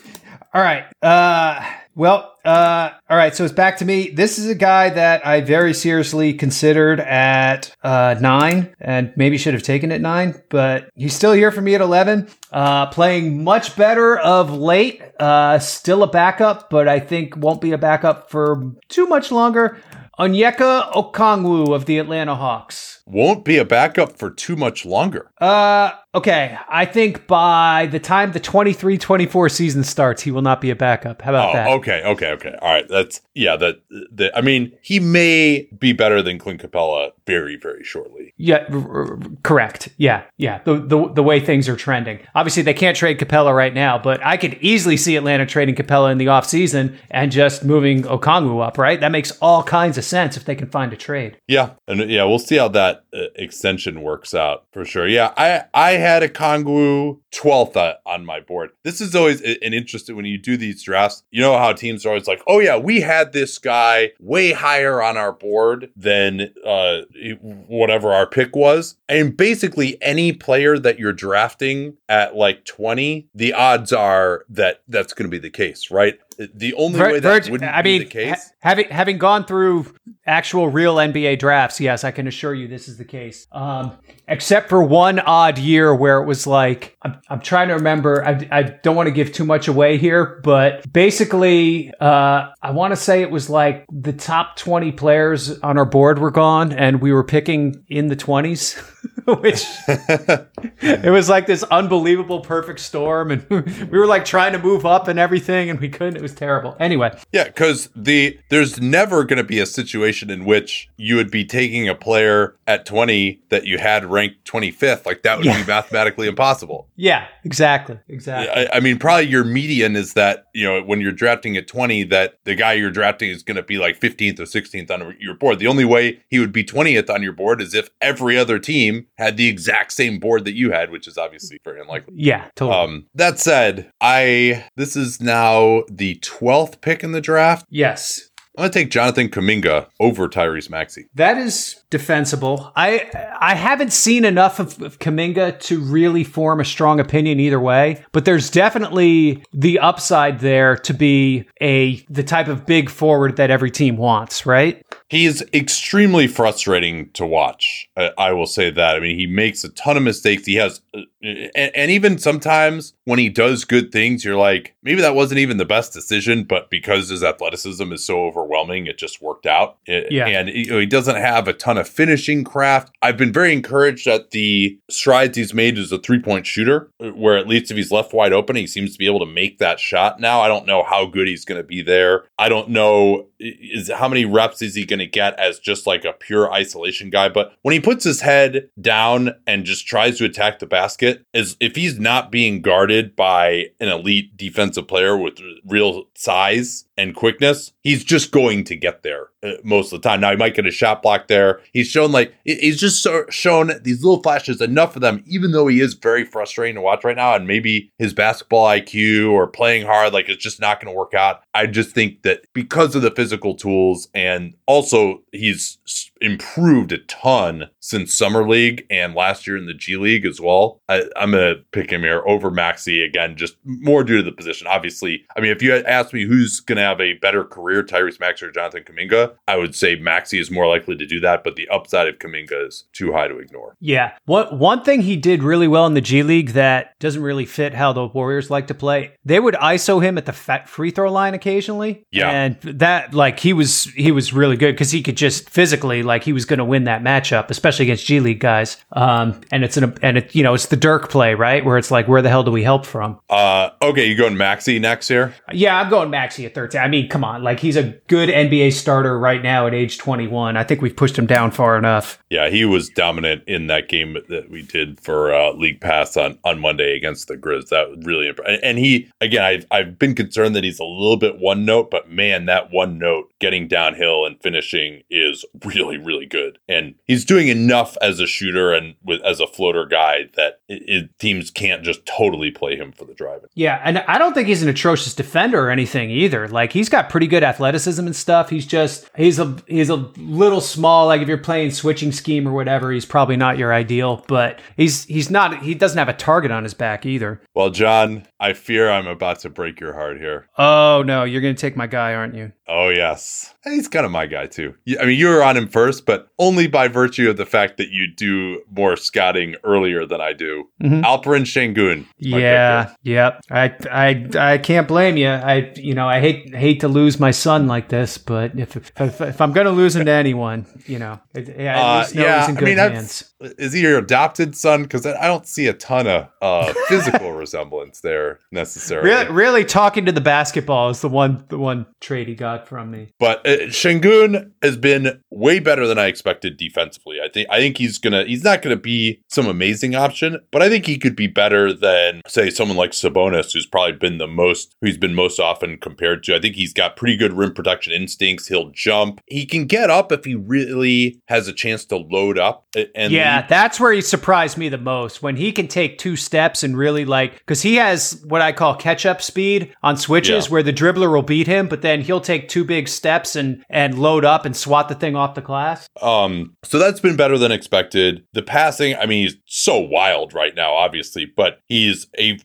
B: all right. Uh well, uh, all right. So it's back to me. This is a guy that I very seriously considered at uh, nine, and maybe should have taken it nine, but he's still here for me at eleven. Uh, playing much better of late. Uh, still a backup, but I think won't be a backup for too much longer. Onyeka Okongwu of the Atlanta Hawks.
A: Won't be a backup for too much longer.
B: Uh, okay. I think by the time the 23 24 season starts, he will not be a backup. How about
A: oh,
B: that?
A: Okay, okay, okay. All right. That's, yeah, that, that, I mean, he may be better than Clint Capela very, very shortly.
B: Yeah, r- r- correct. Yeah, yeah. The, the, the way things are trending. Obviously, they can't trade Capela right now, but I could easily see Atlanta trading Capela in the offseason and just moving Okongwu up, right? That makes all kinds of sense if they can find a trade.
A: Yeah. And yeah, we'll see how that uh, extension works out for sure. Yeah, I I had Okongwu 12th on my board. This is always an interesting when you do these drafts. You know how teams are always like, "Oh yeah, we had this guy way higher on our board than uh, whatever our pick was." And basically any player that you're drafting at like 20, the odds are that that's going to be the case, right? The only way that wouldn't I mean, be the case, ha-
B: having having gone through actual real NBA drafts, yes, I can assure you this is the case. Um, except for one odd year where it was like I'm, I'm trying to remember. I, I don't want to give too much away here, but basically, uh, I want to say it was like the top 20 players on our board were gone, and we were picking in the 20s. which it was like this unbelievable perfect storm and we were like trying to move up and everything and we couldn't it was terrible anyway
A: yeah because the there's never going to be a situation in which you would be taking a player at 20 that you had ranked 25th like that would yeah. be mathematically impossible
B: yeah exactly exactly
A: I, I mean probably your median is that you know when you're drafting at 20 that the guy you're drafting is going to be like 15th or 16th on your board the only way he would be 20th on your board is if every other team had the exact same board that you had, which is obviously very unlikely.
B: Yeah, totally.
A: Um, that said, I this is now the twelfth pick in the draft.
B: yes.
A: I'm gonna take Jonathan Kuminga over Tyrese Maxey.
B: That is defensible. I I haven't seen enough of, of Kuminga to really form a strong opinion either way, but there's definitely the upside there to be a the type of big forward that every team wants, right?
A: He's extremely frustrating to watch. I, I will say that. I mean, he makes a ton of mistakes. He has, uh, and, and even sometimes when he does good things, you're like, maybe that wasn't even the best decision, but because his athleticism is so overwhelming, it just worked out. It-
B: Yeah.
A: And you know, he doesn't have a ton of finishing craft. I've been very encouraged at the strides he's made as a three point shooter, where at least if he's left wide open, he seems to be able to make that shot now. I don't know how good he's going to be there. I don't know is how many reps is he going to get as just like a pure isolation guy. But when he puts his head down and just tries to attack the basket, is if he's not being guarded by an elite defensive player with real size and quickness, he's just going to get there Uh, most of the time. Now he might get a shot block there. He's shown like he's just so, shown these little flashes, enough of them, even though he is very frustrating to watch right now. And maybe his basketball IQ or playing hard, like it's just not going to work out. I just think that because of the physical tools and also he's improved a ton since summer league and last year in the G League as well. I, I'm gonna pick him here over Maxey again, just more due to the position. Obviously, I mean, if you asked me who's gonna have a better career, Tyrese Maxey or Jonathan Kuminga, I would say Maxey is more likely to do that, but the upside of Kuminga is too high to ignore.
B: Yeah. What one thing he did really well in the G League that doesn't really fit how the Warriors like to play. They would ISO him at the fat free throw line occasionally.
A: Yeah.
B: And that like he was he was really good because he could just physically like he was going to win that matchup, especially against G League guys. Um, and it's an and it you know it's the Dirk play right where it's like where the hell do we help from?
A: Uh, okay, you going Maxey next here?
B: Yeah, I'm going Maxey at 13. I mean, come on, like he's a good NBA starter right now at age 21. I think we've pushed him down far enough.
A: Yeah, he was dominant in that game that we did for uh, League Pass on, on Monday against the Grizz. That was really impressive. And he, again, I've, I've been concerned that he's a little bit one note, but man, that one note getting downhill and finishing is really, really good. And he's doing enough as a shooter and with as a floater guy that it, it- teams can't just totally play him for the driving.
B: Yeah, and I don't think he's an atrocious defender or anything either. Like he's got pretty good athleticism and stuff. He's just he's a he's a little small. Like if you're playing switching scheme or whatever, he's probably not your ideal. But he's he's not he doesn't have a target on his back either.
A: Well, John, I fear I'm about to break your heart here.
B: Oh no, you're gonna take my guy, aren't you?
A: Oh yes, he's kind of my guy too. I mean, you were on him first, but only by virtue of the fact that you do more scouting earlier than I do.
B: Mhm.
A: Alperen Sengun. is my pick
B: Yeah, yep. I I I can't blame you. I you know I hate hate to lose my son like this, but if if, if I'm gonna lose him to anyone, you know, it, I at
A: Uh, yeah,
B: he's in
A: I
B: good
A: mean,
B: hands.
A: is he your adopted son? Because I don't see a ton of uh, physical resemblance there necessarily.
B: Really, really talking to the basketball is the one the one trade he got from me.
A: But uh, Sengun has been way better than I expected defensively. I think I think he's gonna he's not gonna be some amazing option, but I think he could be better than say someone like Sabonis, who's probably been the most who's been most often compared to. I think he's got pretty good rim protection instincts. He'll jump. He can get up if he really has a chance to load up. And
B: yeah,
A: lead.
B: that's where he surprised me the most when he can take two steps and really like because he has what I call catch up speed on switches
A: Yeah.
B: where the dribbler will beat him, but then he'll take two big steps and and load up and swat the thing off the glass.
A: Um, so that's been better than expected. The passing, I mean, he's so wild right now, obviously, but he's a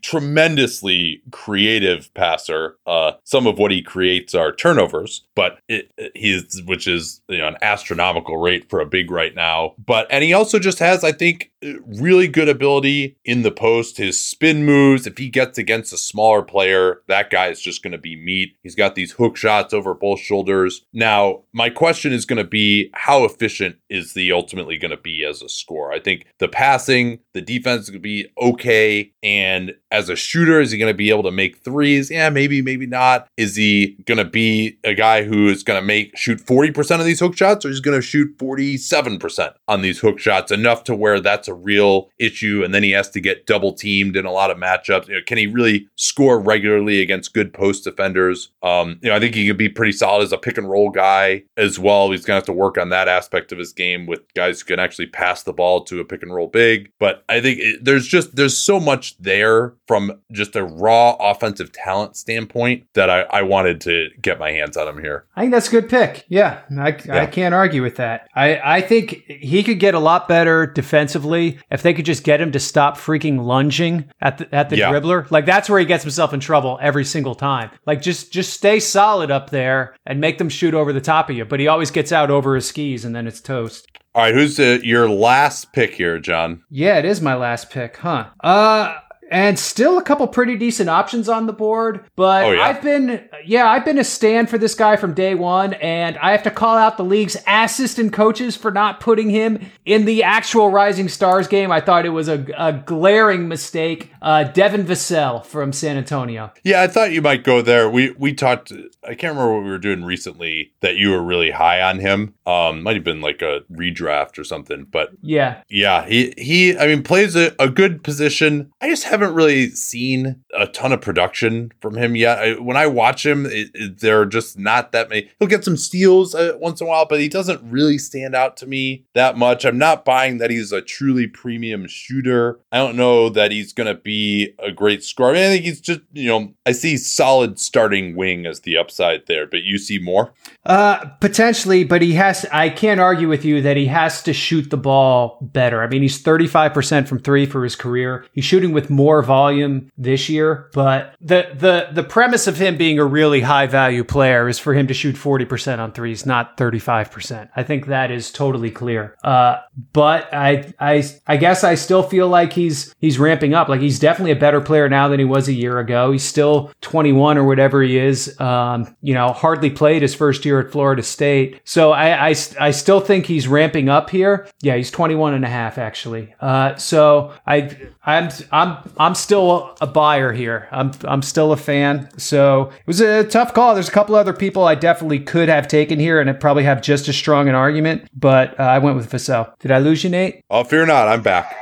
A: tremendously creative passer. Uh, some of what he creates are turnovers, but it, it- he's which is you know an astronomical rate for a big right now. But and he also just has, I think, really good ability in the post. His spin moves, if he gets against a smaller player, that guy is just going to be meat. He's got these hook shots over both shoulders. Now, my question is going to be how efficient is the ultimately going to be as a score? I think the passing, the defense is going to be okay. And as a shooter, is he going to be able to make threes? Yeah, maybe, maybe not. Is he going to be a guy who is going to make shoot 40% of these hook shots or he's going to shoot 47% on these hook shots, enough to where that's a real issue. And then he has to get double teamed in a lot of matchups. You know, can he really score regularly against good post defenders? Um, you know, I think he could be pretty solid as a pick and roll guy as well. He's going to have to work on that aspect of his game with guys who can actually pass the ball to a pick and roll big. But I think it, there's just, there's so much there from just a raw offensive talent standpoint that I, I wanted to get my hands on him here.
B: I think that's a good pick. Yeah, I, yeah. I can't argue with that. I, I think he could get a lot better defensively if they could just get him to stop freaking lunging at the at the yeah. dribbler. Like that's where he gets himself in trouble every single time. Like just just stay solid up there and make them shoot over the top of you. But he always gets out over his skis and then it's toast.
A: All right, who's the, your last pick here, John?
B: Yeah, it is my last pick, huh? Uh and still a couple pretty decent options on the board. But oh, yeah. I've been, yeah, I've been a stand for this guy from day one, and I have to call out the league's assistant coaches for not putting him in the actual Rising Stars game. I thought it was a, a glaring mistake. Uh, Devin Vassell from San Antonio.
A: Yeah, I thought you might go there. We we talked. I can't remember what we were doing recently that you were really high on him. Um, might have been like a redraft or something, but
B: yeah,
A: yeah, he he. I mean, plays a, a good position. I just haven't really seen a ton of production from him yet. I, when I watch him, it, it, they're just not that many. He'll get some steals uh, once in a while, but he doesn't really stand out to me that much. I'm not buying that he's a truly premium shooter. I don't know that he's going to be a great scorer. I, mean, I think he's just, you know, I see solid starting wing as the upside there, but you see more?
B: Uh, potentially, but he has, I can't argue with you that he has to shoot the ball better. I mean, he's 35% from three for his career. He's shooting with more volume this year, but the the the premise of him being a really high value player is for him to shoot 40% on threes, not 35%. I think that is totally clear. Uh, but I I I guess I still feel like he's he's ramping up. Like he's definitely a better player now than he was a year ago. He's still 21 or whatever he is. Um, you know, hardly played his first year at Florida State. So I I, I still think he's ramping up here. Yeah, he's 21 and a half actually. Uh, so I I'm I'm I'm still a buyer here. I'm I'm still a fan. So it was a tough call. There's a couple other people I definitely could have taken here, and I probably have just as strong an argument. But uh, I went with Vassell. Did I lose you, Nate?
A: Oh, fear not. I'm back.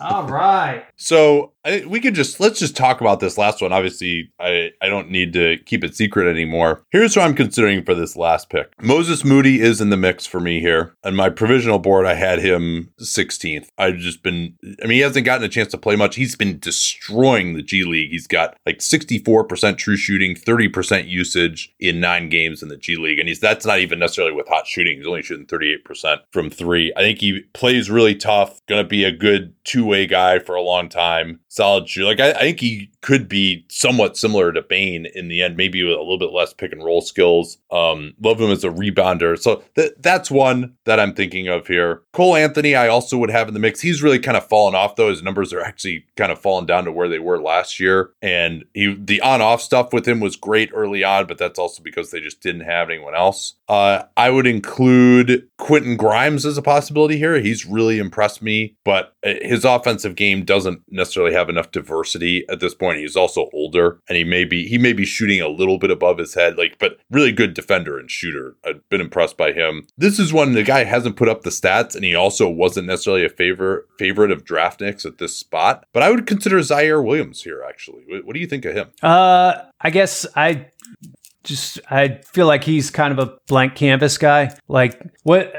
B: All right.
A: So I, we could just let's just talk about this last one. Obviously, I I don't need to keep it secret anymore. Here's who I'm considering for this last pick. Moses Moody is in the mix for me here. On my provisional board, I had him 16th. I've just been. I mean, he hasn't gotten a chance to play much. He's been destroying the G League. He's got like 64% true shooting, 30% usage in nine games in the G League, and he's that's not even necessarily with hot shooting. He's only shooting 38% from three. I think he plays really tough. To be a good two way guy for a long time. Solid shooter. Like I, I, think he could be somewhat similar to Bane in the end, maybe with a little bit less pick and roll skills. Um, love him as a rebounder. So th- that's one that I'm thinking of here. Cole Anthony, I also would have in the mix. He's really kind of fallen off though. His numbers are actually kind of fallen down to where they were last year. And he the on off stuff with him was great early on, but that's also because they just didn't have anyone else. Uh, I would include Quentin Grimes as a possibility here. He's really impressed me, but uh, his offensive game doesn't necessarily have enough diversity at this point. He's also older, and he may be he may be shooting a little bit above his head, like, but really good defender and shooter. I've been impressed by him. This is one the guy hasn't put up the stats, and he also wasn't necessarily a favorite favorite of draft nicks at this spot. But I would consider Ziaire Williams here. Actually, what do you think of him?
B: Uh, I guess I just I feel like he's kind of a blank canvas guy. Like what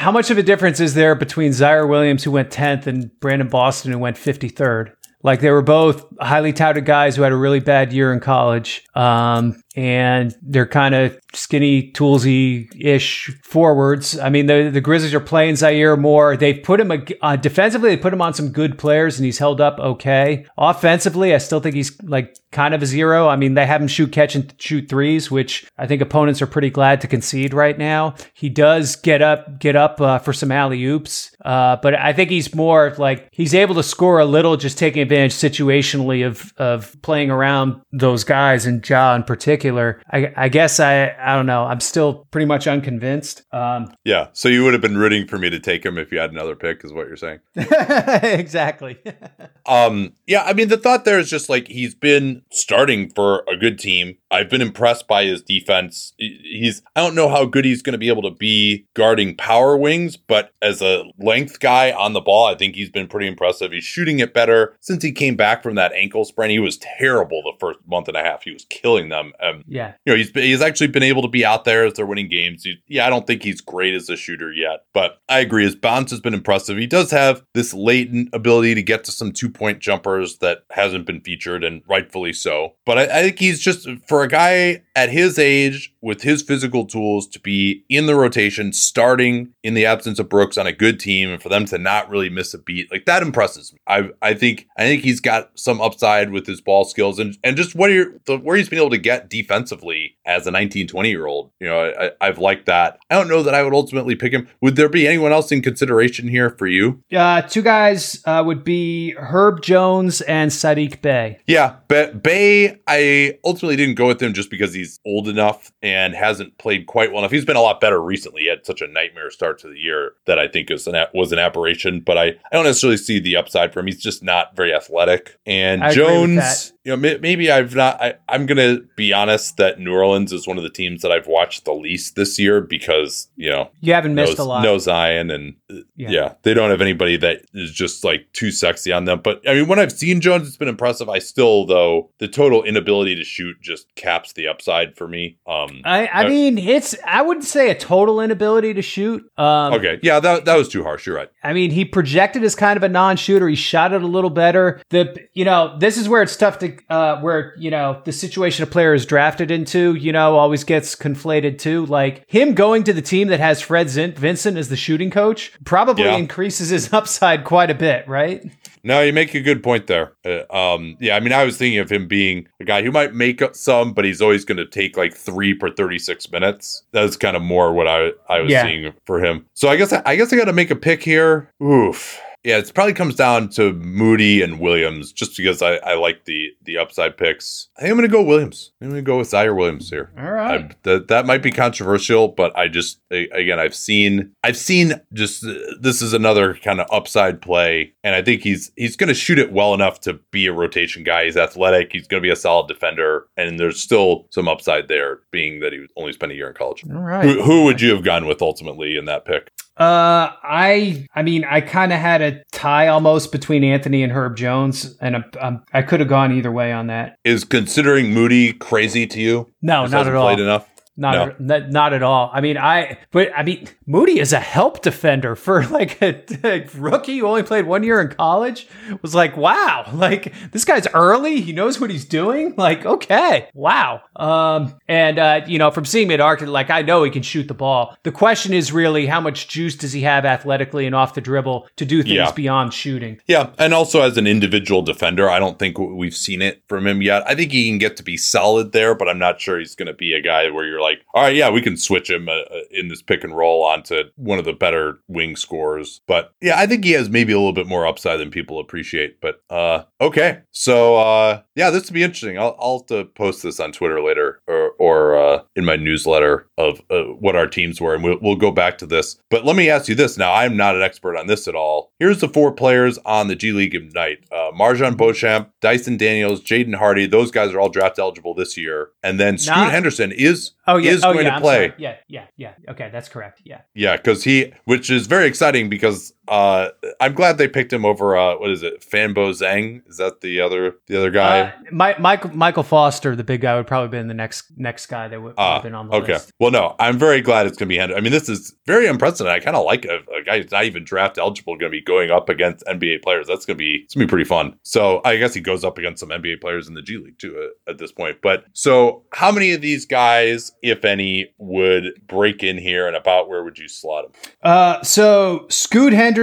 B: how much of a difference is there between Ziaire Williams who went 10th and Brandon Boston who went 53rd? Like they were both highly touted guys who had a really bad year in college. Um, and they're kind of skinny, toolsy ish forwards. I mean, the, the Grizzlies are playing Ziaire more. They've put him uh, defensively, they put him on some good players and he's held up okay. Offensively, I still think he's like kind of a zero. I mean, they have him shoot catch and shoot threes, which I think opponents are pretty glad to concede right now. He does get up, get up uh, for some alley oops. Uh, but I think he's more like he's able to score a little, just taking advantage situationally of, of playing around those guys and Ja in particular. I, I guess I, I don't know. I'm still pretty much unconvinced. Um,
A: yeah. So you would have been rooting for me to take him if you had another pick, is what you're saying.
B: exactly.
A: um. Yeah. I mean, the thought there is just like he's been starting for a good team I've been impressed by his defense. He's I don't know how good he's going to be able to be guarding power wings, but as a length guy on the ball, I think he's been pretty impressive. He's shooting it better since he came back from that ankle sprain. He was terrible the first month and a half. He was killing them. Um,
B: yeah,
A: you know he's he's actually been able to be out there as they're winning games. He, yeah, I don't think he's great as a shooter yet, but I agree. His bounce has been impressive. He does have this latent ability to get to some two point jumpers that hasn't been featured, and rightfully so. But I, I think he's just for a guy at his age with his physical tools to be in the rotation, starting in the absence of Brooks on a good team, and for them to not really miss a beat, like that impresses me. I I think I think he's got some upside with his ball skills and and just what the where he's been able to get defensively as a 19, 20 year old. You know, I, I've liked that. I don't know that I would ultimately pick him. Would there be anyone else in consideration here for you?
B: Uh, two guys uh, would be Herb Jones and Saddiq Bey.
A: Yeah, but Bey, I ultimately didn't go with him just because he's old enough and hasn't played quite well enough. He's been a lot better recently. He had such a nightmare start to the year that I think is an, was an aberration, but I, I don't necessarily see the upside for him. He's just not very athletic. And
B: I
A: Jones, you know, maybe I've not, I, I'm going to be honest that New Orleans is one of the teams that I've watched the least this year because, you know,
B: you haven't missed
A: no,
B: a lot.
A: No Zion and uh, yeah. yeah, they don't have anybody that is just like too sexy on them. But I mean, when I've seen Jones, it's been impressive. I still, though, the total inability to shoot just caps the upside for me. Um,
B: I, I, I mean, it's I wouldn't say a total inability to shoot. Um,
A: okay, yeah, that that was too harsh. You're right.
B: I mean, he projected as kind of a non-shooter. He shot it a little better. The you know, this is where it's tough to uh, where you know the situation a player is drafted into. You know, always gets conflated too. Like him going to the team that has Fred Vinson as the shooting coach probably yeah. increases his upside quite a bit, right?
A: No, you make a good point there. Uh, um, yeah, I mean, I was thinking of him being a guy who might make up some, but he's always going to take like three per thirty-six minutes. That's kind of more what I I was yeah. seeing for him. So I guess I guess I got to make a pick here. Oof. Yeah, it probably comes down to Moody and Williams, just because I, I like the the upside picks. I think I'm going to go Williams. I'm going to go with Ziaire Williams here.
B: All right,
A: I, that that might be controversial, but I just I, again I've seen I've seen just uh, this is another kind of upside play, and I think he's he's going to shoot it well enough to be a rotation guy. He's athletic. He's going to be a solid defender, and there's still some upside there, being that he only spent a year in college.
B: All right,
A: who, who would you have gone with ultimately in that pick?
B: Uh, I I mean I kind of had a tie almost between Anthony and Herb Jones, and I, I, I could have gone either way on that.
A: Is considering Moody crazy to you?
B: No, not at all.
A: Played enough.
B: Not, no. at, not at all. I mean, I but I mean, Moody is a help defender for like a, a, rookie who only played one year in college. Was like, wow, like this guy's early. He knows what he's doing. Like, okay, wow. Um, and uh, you know, from seeing mid arc, like I know he can shoot the ball. The question is really how much juice does he have athletically and off the dribble to do things yeah. beyond shooting?
A: Yeah, and also as an individual defender, I don't think we've seen it from him yet. I think he can get to be solid there, but I'm not sure he's going to be a guy where you're like like, all right, yeah, we can switch him uh, uh, in this pick and roll onto one of the better wing scores. But yeah, I think he has maybe a little bit more upside than people appreciate. But uh, okay, so uh, yeah, this would be interesting. I'll, I'll have to post this on Twitter later or, or uh, in my newsletter of uh, what our teams were, and we'll, we'll go back to this. But let me ask you this now: I'm not an expert on this at all. Here's the four players on the G League Ignite: uh, MarJon Beauchamp, Dyson Daniels, Jaden Hardy. Those guys are all draft eligible this year, and then Scoot not- Henderson is oh yeah is oh, going yeah, to play.
B: Yeah, yeah, yeah. Okay, that's correct. Yeah.
A: Yeah, because he, which is very exciting because uh, I'm glad they picked him over. Uh, what is it? Fanbo Zeng is that the other the other guy? Uh,
B: My, Michael Michael Foster, the big guy, would probably been the next next guy that would have been on the list.
A: okay.
B: list.
A: Well, no, I'm very glad it's going to be handled. I mean, this is very unprecedented. I kind of like a, a, guy who's not even draft eligible going to be going up against NBA players. That's going to be it's going to be pretty fun. So I guess he goes up against some NBA players in the G League too uh, at this point. But so how many of these guys, if any, would break in here, and about where would you slot them?
B: Uh, so Scoot Henderson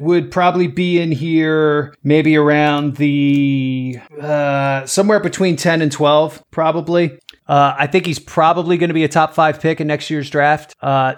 B: would probably be in here, maybe around the uh, somewhere between ten and twelve, probably. Uh, I think he's probably going to be a top five pick in next year's draft. Uh,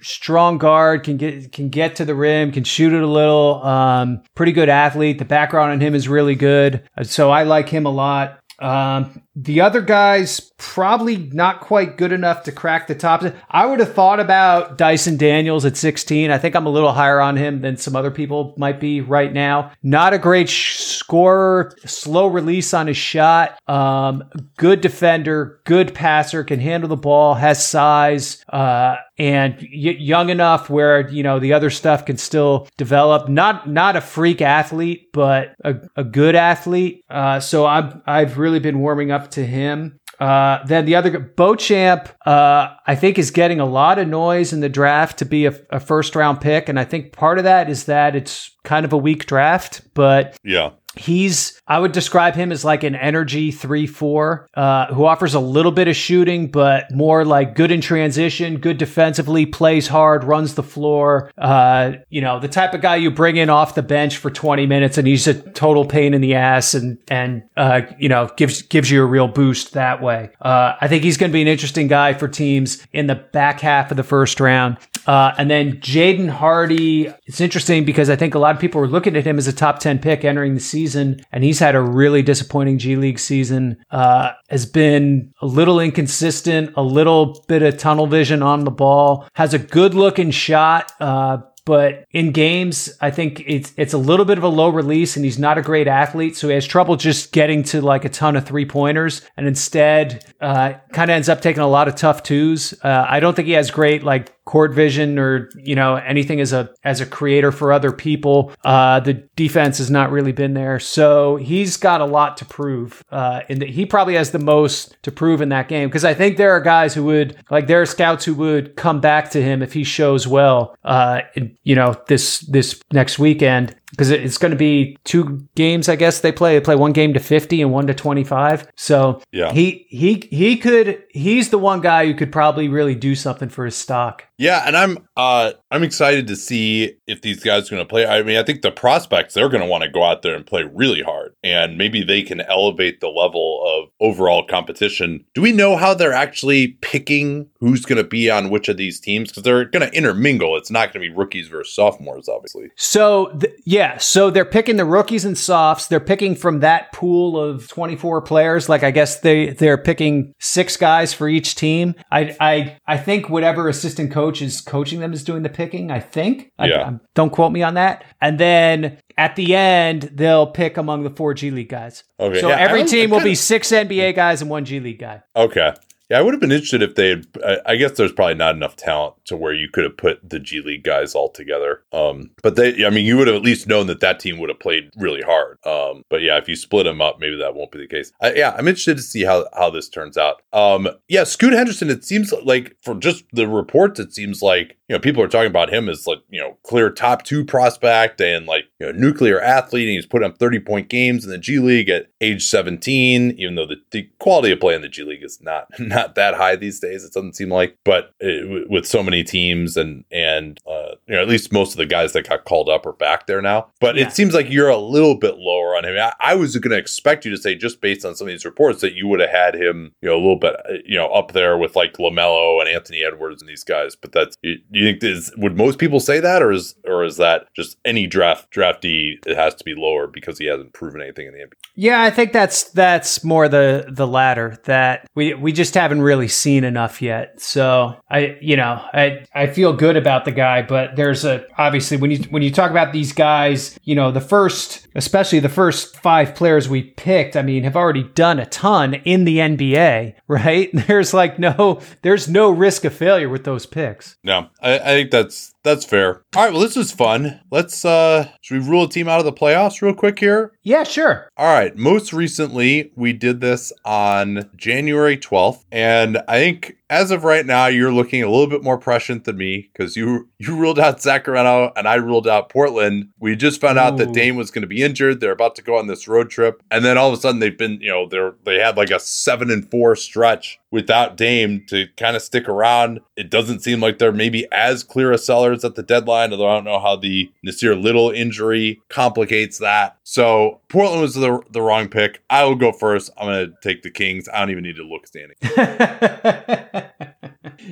B: strong guard, can get can get to the rim, can shoot it a little. Um, pretty good athlete. The background on him is really good, so I like him a lot. Um, the other guys probably not quite good enough to crack the top. I would have thought about Dyson Daniels at 16. I think I'm a little higher on him than some other people might be right now. Not a great sh- scorer, slow release on his shot. Um, good defender, good passer, can handle the ball, has size. Uh, and y- young enough where you know the other stuff can still develop. Not not a freak athlete, but a, a good athlete. Uh, so I've I've really been warming up to him. Uh, then the other Beauchamp, uh, I think, is getting a lot of noise in the draft to be a, a, first round pick, and I think part of that is that it's kind of a weak draft. But
A: yeah,
B: He's, I would describe him as like an energy 3 4, uh, who offers a little bit of shooting, but more like good in transition, good defensively, plays hard, runs the floor. Uh, you know, the type of guy you bring in off the bench for 20 minutes and he's a total pain in the ass and, and, uh, you know, gives, gives you a real boost that way. Uh, I think he's going to be an interesting guy for teams in the back half of the first round. Uh, and then Jaden Hardy, it's interesting because I think a lot of people were looking at him as a top 10 pick entering the season, and he's had a really disappointing G League season. Uh, has been a little inconsistent, a little bit of tunnel vision on the ball, has a good looking shot, uh, but in games, I think it's it's a little bit of a low release, and he's not a great athlete, so he has trouble just getting to like a ton of three pointers, and instead, uh, kind of ends up taking a lot of tough twos. Uh, I don't think he has great like court vision or you know anything as a as a creator for other people. Uh, the defense has not really been there, so he's got a lot to prove. Uh, and he probably has the most to prove in that game because I think there are guys who would like there are scouts who would come back to him if he shows well. Uh, in, you know this this next weekend because it's going to be two games. I guess they play. They play one game to fifty and one to twenty five. So
A: yeah,
B: he he he could. He's the one guy who could probably really do something for his stock.
A: Yeah, and I'm uh I'm excited to see if these guys are going to play. I mean, I think the prospects they're going to want to go out there and play really hard, and maybe they can elevate the level of overall competition. Do we know how they're actually picking who's going to be on which of these teams? Because they're going to intermingle. It's not going to be rookies versus sophomores, obviously.
B: So th- yeah, so they're picking the rookies and softs. They're picking from that pool of 24 players. Like I guess they they're picking six guys for each team. I I I think whatever assistant coach is coaching them is doing the picking. I think.
A: Yeah.
B: I, don't quote me on that. And then at the end, they'll pick among the four G League guys.
A: Okay.
B: So
A: yeah,
B: every team will be six NBA guys and one G League guy.
A: Okay. Yeah, I would have been interested if they had. I guess there's probably not enough talent to where you could have put the G League guys all together. Um, but they, I mean, you would have at least known that that team would have played really hard. Um, but yeah, if you split them up, maybe that won't be the case. I, yeah, I'm interested to see how how this turns out. Um, yeah, Scoot Henderson. It seems like for just the reports, it seems like you know people are talking about him as like you know clear top two prospect and like you know nuclear athlete. And he's put up 30 point games in the G League at age 17, even though the, the quality of play in the G League is not not that high these days. It doesn't seem like, but it, with so many teams and and uh, you know at least most of the guys that got called up are back there now. But yeah. it seems like you're a little bit lower on him. I, I was going to expect you to say just based on some of these reports that you would have had him you know a little bit uh, you know up there with like LaMelo and Anthony Edwards and these guys. But that's you, you think is would most people say that or is or is that just any draft draftee it has to be lower because he hasn't proven anything in the NBA?
B: Yeah, I think that's that's more the the latter that we we just haven't haven't really seen enough yet. So I, you know, I I feel good about the guy, but there's a obviously when you when you talk about these guys, you know, the first, especially the first five players we picked, I mean, have already done a ton in the NBA, right? There's like no, there's no risk of failure with those picks.
A: No, I, I think that's that's fair. All right, well, this is fun. Let's uh should we rule a team out of the playoffs real quick here?
B: Yeah, sure.
A: All right. Most recently, we did this on January 12th, and I think as of right now, you're looking a little bit more prescient than me because you you ruled out Sacramento and I ruled out Portland. We just found Ooh. out that Dame was going to be injured. They're about to go on this road trip, and then all of a sudden they've been, you know, they're they had like a seven and four stretch without Dame to kind of stick around. It doesn't seem like they're maybe as clear as sellers at the deadline, although I don't know how the Nassir Little injury complicates that. So Portland was the, the wrong pick. I will go first. I'm going to take the Kings. I don't even need to look standing.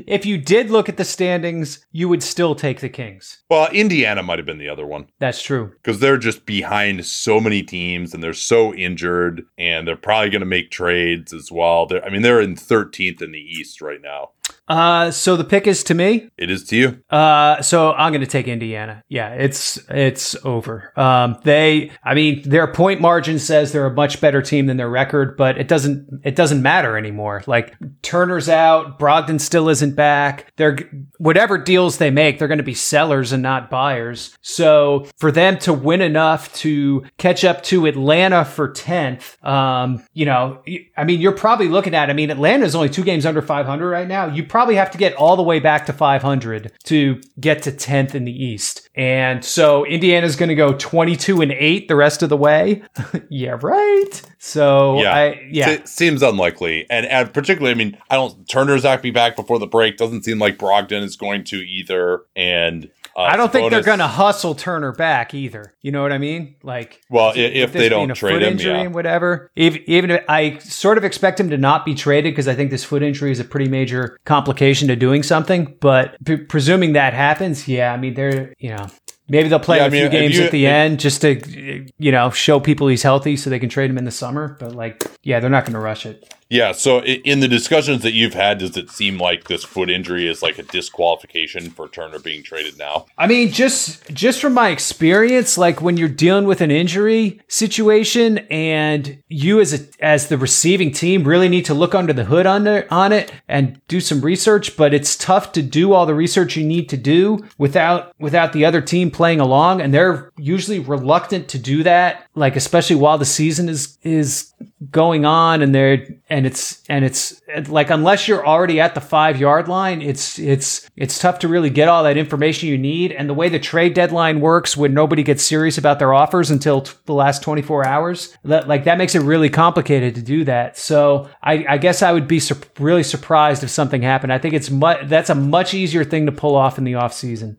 B: if you did look at the standings, you would still take the Kings.
A: Well, Indiana might have been the other one
B: That's true.
A: because they're just behind so many teams and they're so injured and they're probably going to make trades as well. They're, I mean, they're in 13th in the East right now.
B: Uh, so the pick is to me.
A: It is to you.
B: Uh, so I'm going to take Indiana. Yeah, it's it's over. Um, they, I mean, their point margin says they're a much better team than their record, but it doesn't it doesn't matter anymore. Like Turner's out, Brogdon still isn't back. They're whatever deals they make, they're going to be sellers and not buyers. So for them to win enough to catch up to Atlanta for tenth, um, you know, I mean, you're probably looking at. I mean, Atlanta is only two games under 500 right now. You probably have to get all the way back to 500 to get to 10th in the East. And so Indiana's going to go 22 and 8 the rest of the way. yeah, right. So
A: Yeah.
B: I, yeah.
A: Se- seems unlikely. And, and particularly, I mean, I don't, Turner's not going to be back before the break. Doesn't seem like Brogdon is going to either. And uh,
B: I don't think they're going to hustle Turner back either. You know what I mean? Like,
A: Well, i- if they don't trade him,
B: injury
A: yeah.
B: and whatever. Even, even if I sort of expect him to not be traded because I think this foot injury is a pretty major complication to doing something. But p- presuming that happens, yeah, I mean they're you know. Maybe they'll play
A: Yeah,
B: a
A: I mean,
B: few games
A: you-
B: at the
A: if-
B: end just to, you know, show people he's healthy so they can trade him in the summer. But like, yeah, they're not going to rush it.
A: Yeah. So in the discussions that you've had, does it seem like this foot injury is like a disqualification for Turner being traded now?
B: I mean, just just from my experience, like when you're dealing with an injury situation, and you as a as the receiving team really need to look under the hood on it, on it and do some research. But it's tough to do all the research you need to do without without the other team playing along, and they're usually reluctant to do that. Like especially while the season is is going on, and they're and it's and it's like unless you're already at the five yard line, it's it's it's tough to really get all that information you need. And the way the trade deadline works, when nobody gets serious about their offers until t- the last 24 hours, that like that makes it really complicated to do that. So I, I guess I would be sur- really surprised if something happened. I think it's mu- that's a much easier thing to pull off in the off season.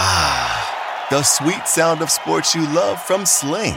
C: ah The sweet sound of sports you love from Sling.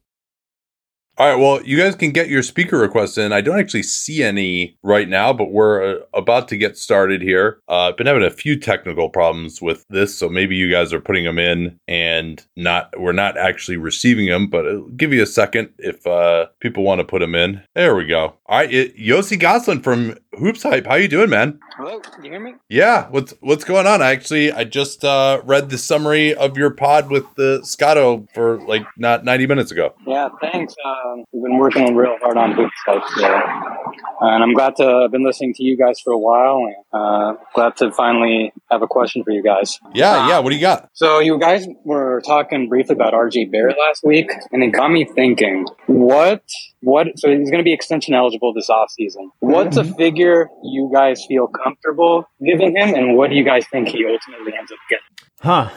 A: All right. Well, you guys can get your speaker requests in. I don't actually see any right now, but we're uh, about to get started here. Uh, I've been having a few technical problems with this, so maybe you guys are putting them in and not we're not actually receiving them. But it'll give you a second if uh, people want to put them in. There we go. All right, it, Yossi Gozlan from Hoops Hype. How you doing, man?
E: Hello, can you hear me?
A: Yeah, what's what's going on? I actually I just uh, read the summary of your pod with the Scotto for like not ninety minutes ago.
E: Yeah, thanks. Um, we've been working real hard on Hoops Hype, so, and I'm glad to have been listening to you guys for a while. And, uh, glad to finally have a question for you guys.
A: Yeah, yeah. What do you got?
E: So you guys were talking briefly about RJ Barrett last week, and it got me thinking, what, what, so he's going to be extension eligible this offseason. What's a figure you guys feel comfortable giving him, and what do you guys think he ultimately ends up getting?
B: Huh.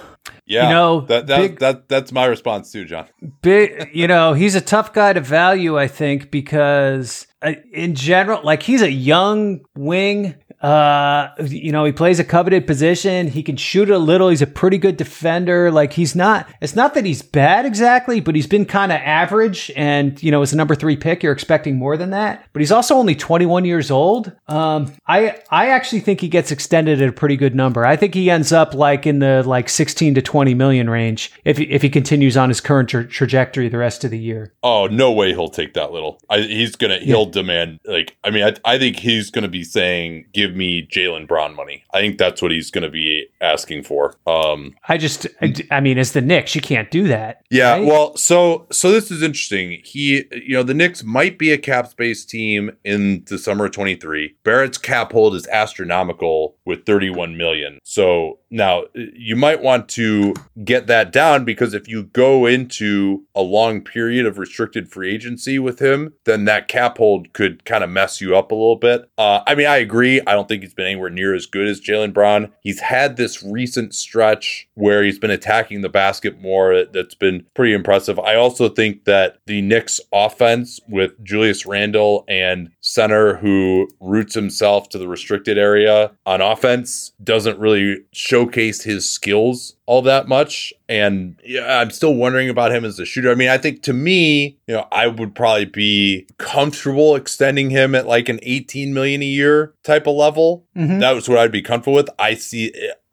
A: Yeah,
B: You know,
A: that that,
B: big-
A: that that's my response too, John.
B: big you know he's a tough guy to value i think because uh, in general like he's a young wing uh you know he plays a coveted position. He can shoot a little. He's a pretty good defender. Like he's not it's not that he's bad exactly but he's been kind of average and you know as a number three pick you're expecting more than that. But he's also only 21 years old. Um i i actually think he gets extended at a pretty good number. I think he ends up like in the like 16 to 20 million range if he, if he continues on his current tra- trajectory the rest of the year.
A: Oh, no way he'll take that little. I, he's gonna he'll demand like I mean I, I think he's gonna be saying give give me Jaylen Brown money. I think that's what he's going to be asking for. Um,
B: I just, I, I mean, as the Knicks, you can't do that.
A: yeah,
B: right?
A: well, so so this is interesting. He, you know, the Knicks might be a cap space team in the summer of 23. Barrett's cap hold is astronomical with 31 million. So now you might want to get that down because if you go into a long period of restricted free agency with him, then that cap hold could kind of mess you up a little bit. Uh, I mean, I agree. I don't think he's been anywhere near as good as Jaylen Brown. He's had this recent stretch where he's been attacking the basket more. That's been pretty impressive. I also think that the Knicks offense with Julius Randle and center who roots himself to the restricted area on offense doesn't really showcase his skills all that much. And yeah, I'm still wondering about him as a shooter. I mean, I think to me, you know, I would probably be comfortable extending him at like an 18 million a year type of level.
B: Mhm.
A: That was what I'd be comfortable with. I see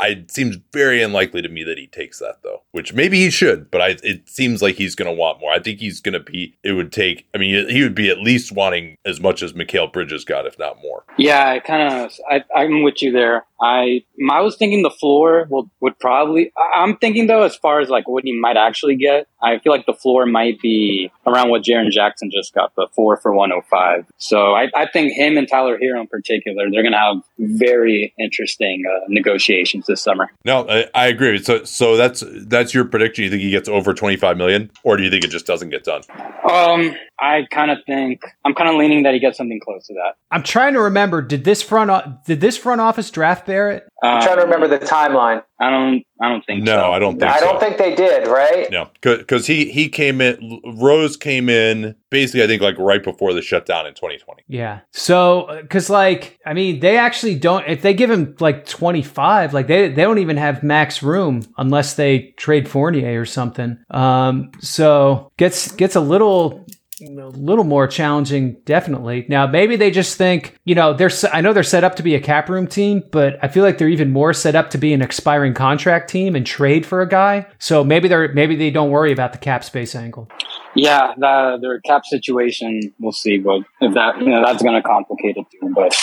A: it seems very unlikely to me that he takes that though, which maybe he should, but I it seems like he's going to want more. I think he's going to be it would take I mean he would be at least wanting as much as Mikal Bridges got if not more.
E: Yeah, I kind of, I'm with you there. I, I was thinking the floor will, would probably, I'm thinking though, as far as like what he might actually get, I feel like the floor might be around what Jaren Jackson just got, the four for 105. So I, I think him and Tyler Herro in particular, they're going to have very interesting uh, negotiations this summer.
A: No, I, I agree. So so that's that's your prediction. You think he gets over 25 million or do you think it just doesn't get done?
E: Um, I kind of think, I'm kind of leaning that he gets something close to that.
B: I'm trying to remember. Did this front o- did this front office draft Barrett?
E: Uh,
F: trying to remember the timeline.
E: I don't, I don't think
A: No,
E: so.
A: I don't think
F: I
A: so.
F: don't think they did, right?
A: No, because he he came in. Rose came in basically. I think like right before the shutdown in 2020.
B: Yeah. So, because like, I mean, they actually don't. If they give him like 25, like they they don't even have max room unless they trade Fournier or something. Um. So gets gets a little. A little more challenging, definitely. Now, maybe they just think, you know, they're. I know they're set up to be a cap room team, but I feel like they're even more set up to be an expiring contract team and trade for a guy. So maybe they're maybe they don't worry about the cap space angle.
E: Yeah, the, their cap situation, we'll see. But if that, you know, that's going to complicate it too. But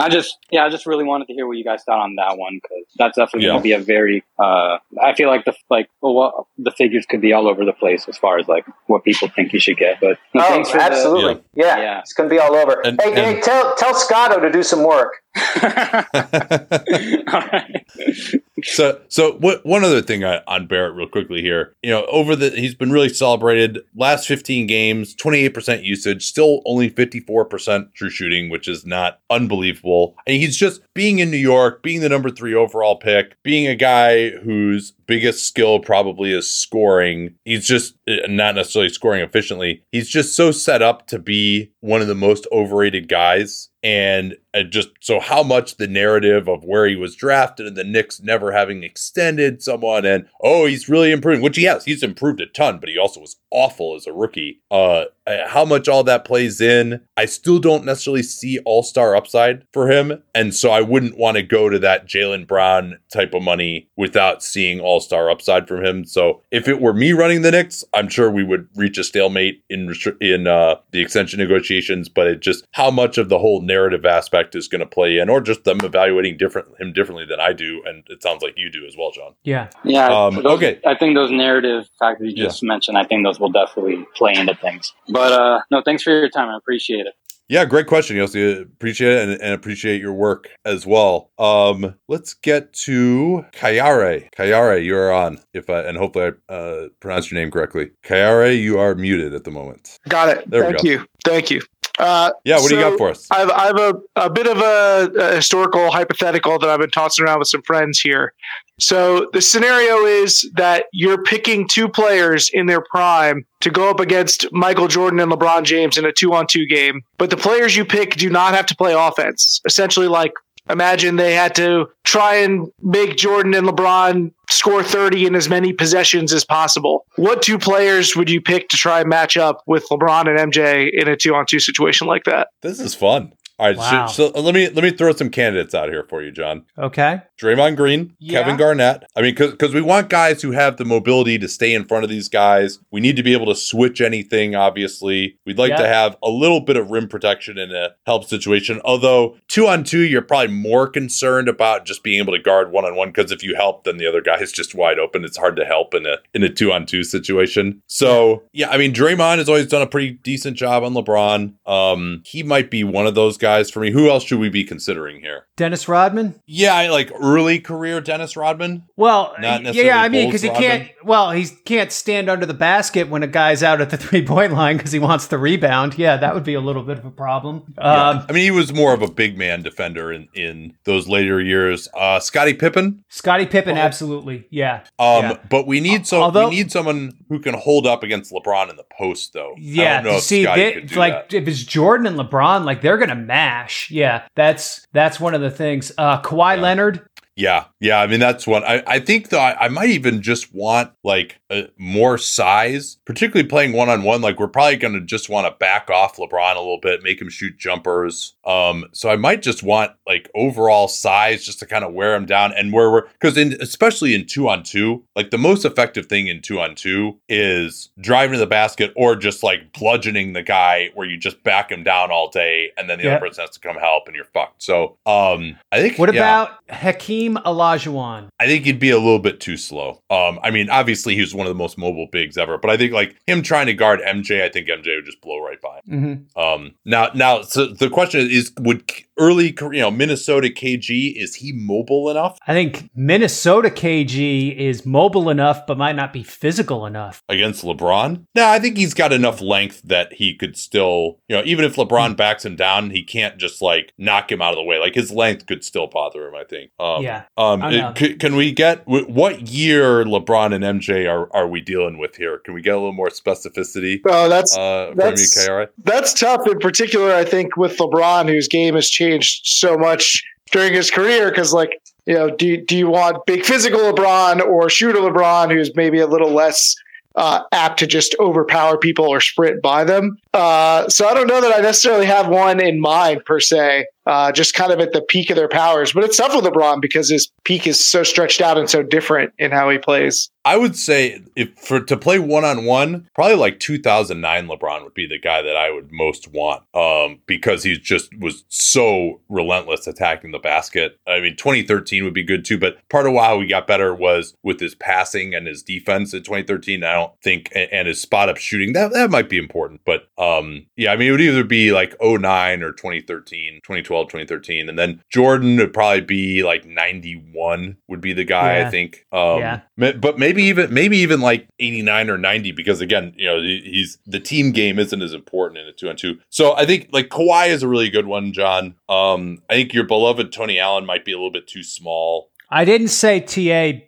E: I just, yeah, I just really wanted to hear what you guys thought on that one because that's definitely
A: Yeah.
E: going to be a very. Uh, I feel like the like, well, what, the figures could be all over the place as far as like what people think you should get. But
F: Oh,
E: thanks for the-
F: absolutely. Yeah.
E: Yeah.
F: it's going to be all over.
A: And-
F: hey, hey, tell tell Scotto to do some work.
E: right.
A: So, so what? One other thing on, on Barrett, real quickly here. You know, over the he's been really celebrated. Last 15 games, 28 percent usage, still only 54 percent true shooting, which is not unbelievable. And he's just being in New York, being the number three overall pick, being a guy whose biggest skill probably is scoring. He's just uh, not necessarily scoring efficiently. He's just so set up to be one of the most overrated guys. And uh, just so how much the narrative of where he was drafted and the Knicks never having extended someone and oh he's really improving which he has he's improved a ton but he also was awful as a rookie uh how much all that plays in I still don't necessarily see all-star upside for him and so I wouldn't want to go to that Jaylen Brown type of money without seeing all-star upside from him so if it were me running the Knicks I'm sure we would reach a stalemate in in uh the extension negotiations but it just how much of the whole narrative aspect is going to play in or just them evaluating different him differently than I do and it sounds like you do as well John
B: Yeah.
E: Yeah.
A: Um,
E: those-
A: okay.
E: I think those narrative factors you just mentioned, I think those will definitely play into things. But uh, no, thanks for your time. I appreciate it.
A: Yeah, great question, Yossi. Appreciate it and, and appreciate your work as well. Um, let's get to Kayare. Kayare, you are on. If I, and hopefully I uh, pronounced your name correctly. Kayare, you are muted at the moment.
G: Got it.
A: There we
G: Thank
A: go.
G: you. Thank you. Uh,
A: Yeah, what do you got for us?
G: I've, I have a, a bit of a, a historical hypothetical that I've been tossing around with some friends here. So the scenario is that you're picking two players in their prime to go up against Michael Jordan and LeBron James in a two on two game, but the players you pick do not have to play offense. Essentially, like imagine they had to try and make Jordan and LeBron score 30 in as many possessions as possible. What two players would you pick to try and match up with LeBron and MJ in a two on two situation like that?
A: This is fun. All right,
B: Wow.
A: so, so let me let me throw some candidates out here for you, John.
B: Okay.
A: Draymond Green,
B: Yeah.
A: Kevin Garnett. I mean, because we want guys who have the mobility to stay in front of these guys. We need to be able to switch anything, obviously. We'd like
B: Yeah.
A: to have a little bit of rim protection in a help situation. Although, two on two, you're probably more concerned about just being able to guard one on one because if you help, then the other guy is just wide open. It's hard to help in a in a two on two situation. So, yeah, I mean, Draymond has always done a pretty decent job on LeBron. Um, he might be one of those guys for me. Who else should we be considering here?
B: Dennis Rodman.
A: Yeah, I like early career Dennis Rodman.
B: Well,
A: Not
B: yeah, I mean, because he
A: Rodman.
B: can't. Well, he can't stand under the basket when a guy's out at the three point line because he wants the rebound. Yeah, that would be a little bit of a problem.
A: Yeah.
B: Um,
A: I mean, he was more of a big man defender in, in those later years. Uh, Scottie Pippen,
B: Scottie Pippen, absolutely. Yeah.
A: um,
B: Yeah.
A: but we need some.
B: Although-
A: we need someone who can hold up against LeBron in the post, though. I
B: Yeah,
A: don't know
B: you
A: if
B: see, they, like
A: that.
B: if it's Jordan and LeBron, like they're gonna mash. Yeah, that's that's one of the things. Uh, Kawhi Leonard,
A: Yeah, yeah. I mean, that's one. I, I think though, I, might even just want like uh, more size, particularly playing one on one. Like we're probably going to just want to back off LeBron a little bit, make him shoot jumpers. Um, so I might just want like overall size just to kind of wear him down. And where we're because in especially in two on two, like the most effective thing in two on two is driving to the basket or just like bludgeoning the guy where you just back him down all day and then the
B: Yeah.
A: other person has to come help and you're fucked. So um, I think
B: what
A: yeah.
B: about Hakeem Olajuwon?
A: I think he'd be a little bit too slow. Um, I mean, obviously he was one of the most mobile bigs ever, but I think like him trying to guard MJ, I think MJ would just blow right by. him.
B: hmm
A: Um, now, now, so the question is, is would early, you know, Minnesota KG is he mobile enough
B: I think Minnesota KG is mobile enough, but might not be physical enough.
A: against LeBron? No, I think he's got enough length that he could still, you know, even if LeBron backs him down, he can't just like knock him out of the way. Like his length could still bother him. I think. Um,
B: Yeah,
A: Um, it- c- can we get wh- what year LeBron and MJ are are we dealing with here? Can we get a little more specificity
G: Oh, that's
A: uh, from you,
G: that's- that's tough. In particular, I think with LeBron, whose game has changed so much during his career, because like you know, do do you want big physical LeBron or shooter LeBron, who's maybe a little less uh, apt to just overpower people or sprint by them? Uh, so I don't know that I necessarily have one in mind per se. Uh, just kind of at the peak of their powers, but it's tough with LeBron because his peak is so stretched out and so different in how he plays.
A: I would say if for to play one on one, probably like 2009 LeBron would be the guy that I would most want um, because he just was so relentless attacking the basket. I mean, 2013 would be good too, but part of why we got better was with his passing and his defense in 2013. I don't think and, and his spot up shooting that that might be important, but um, yeah, I mean, it would either be like 09 or 2013, 2012, 2013, and then Jordan would probably be like 91 would be the guy
B: Yeah.
A: I think. Um,
B: Yeah.
A: But maybe even maybe even like 89 or 90 because again, you know, he's the team game isn't as important in a 2 on 2. So I think like Kawhi is a really good one, John. Um I think your beloved Tony Allen might be a little bit too small.
B: I didn't say TA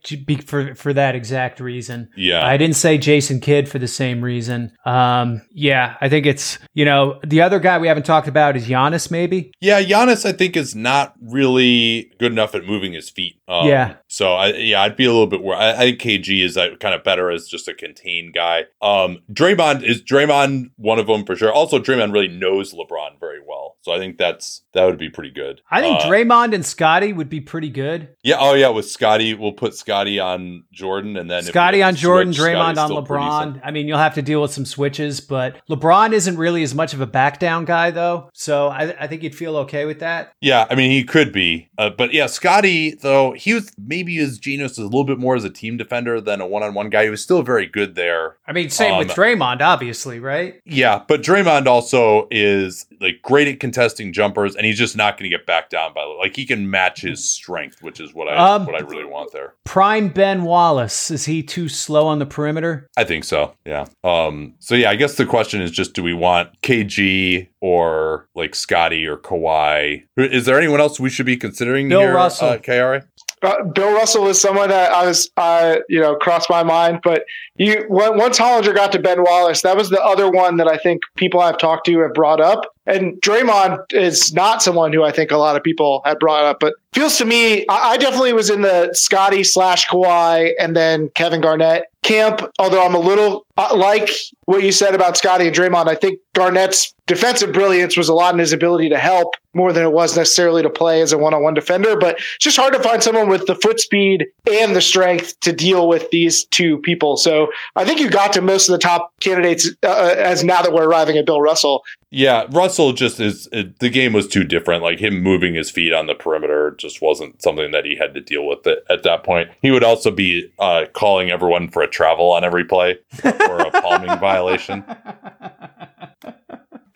B: for for that exact reason.
A: Yeah.
B: I didn't say Jason Kidd for the same reason. Um, yeah, I think it's you know the other guy we haven't talked about is Giannis. Maybe
A: Yeah, Giannis, I think, is not really good enough at moving his feet. Um,
B: Yeah.
A: So I, yeah, I'd be a little bit worried. I, I think KG is uh, kind of better as just a contained guy. Um, Draymond is Draymond one of them for sure. Also, Draymond really knows LeBron very well, so I think that's that would be pretty good.
B: I think
A: Uh,
B: Draymond and Scottie would be pretty good.
A: Yeah. Oh, yeah. With Scottie, we'll put Scottie on Jordan, and then Scottie
B: on Jordan,
A: switch,
B: Draymond
A: Scottie's
B: on LeBron. I mean, you'll have to deal with some switches, but LeBron isn't really as much of a back down guy though. So I, I think you'd feel okay with that.
A: Yeah, I mean he could be, uh, but yeah, Scottie though he was maybe his genius is a little bit more as a team defender than a one-on-one guy. He was still very good there.
B: I mean, same with
A: Um,
B: Draymond, obviously, right?
A: Yeah, but Draymond also is like great at contesting jumpers, and he's just not going to get backed down by like he can match his strength, which is what I
B: Um,
A: what I really want there.
B: Prime Ben Wallace is he too slow on the perimeter?
A: I think so. Yeah. Um. So yeah, I guess the question is just: Do we want KG or like Scottie or Kawhi? Is there anyone else we should be considering
B: Bill
A: here?
B: Russell.
A: uh, KRA?
G: Uh, Bill Russell is someone that I was, uh, you know, crossed my mind. But you, once Hollinger got to Ben Wallace, that was the other one that I think people I've talked to have brought up. And Draymond is not someone who I think a lot of people had brought up. But feels to me, I, I definitely was in the Scottie slash Kawhi and then Kevin Garnett camp. Although I'm a little uh, like what you said about Scottie and Draymond. I think Garnett's defensive brilliance was a lot in his ability to help more than it was necessarily to play as a one-on-one defender. But it's just hard to find someone with the foot speed and the strength to deal with these two people. So I think you got to most of the top candidates uh, as now that we're arriving at Bill Russell.
A: Yeah, Russell just is it, the game was too different. Like him moving his feet on the perimeter just wasn't something that he had to deal with it at that point. He would also be uh, calling everyone for a travel on every play or a palming violation.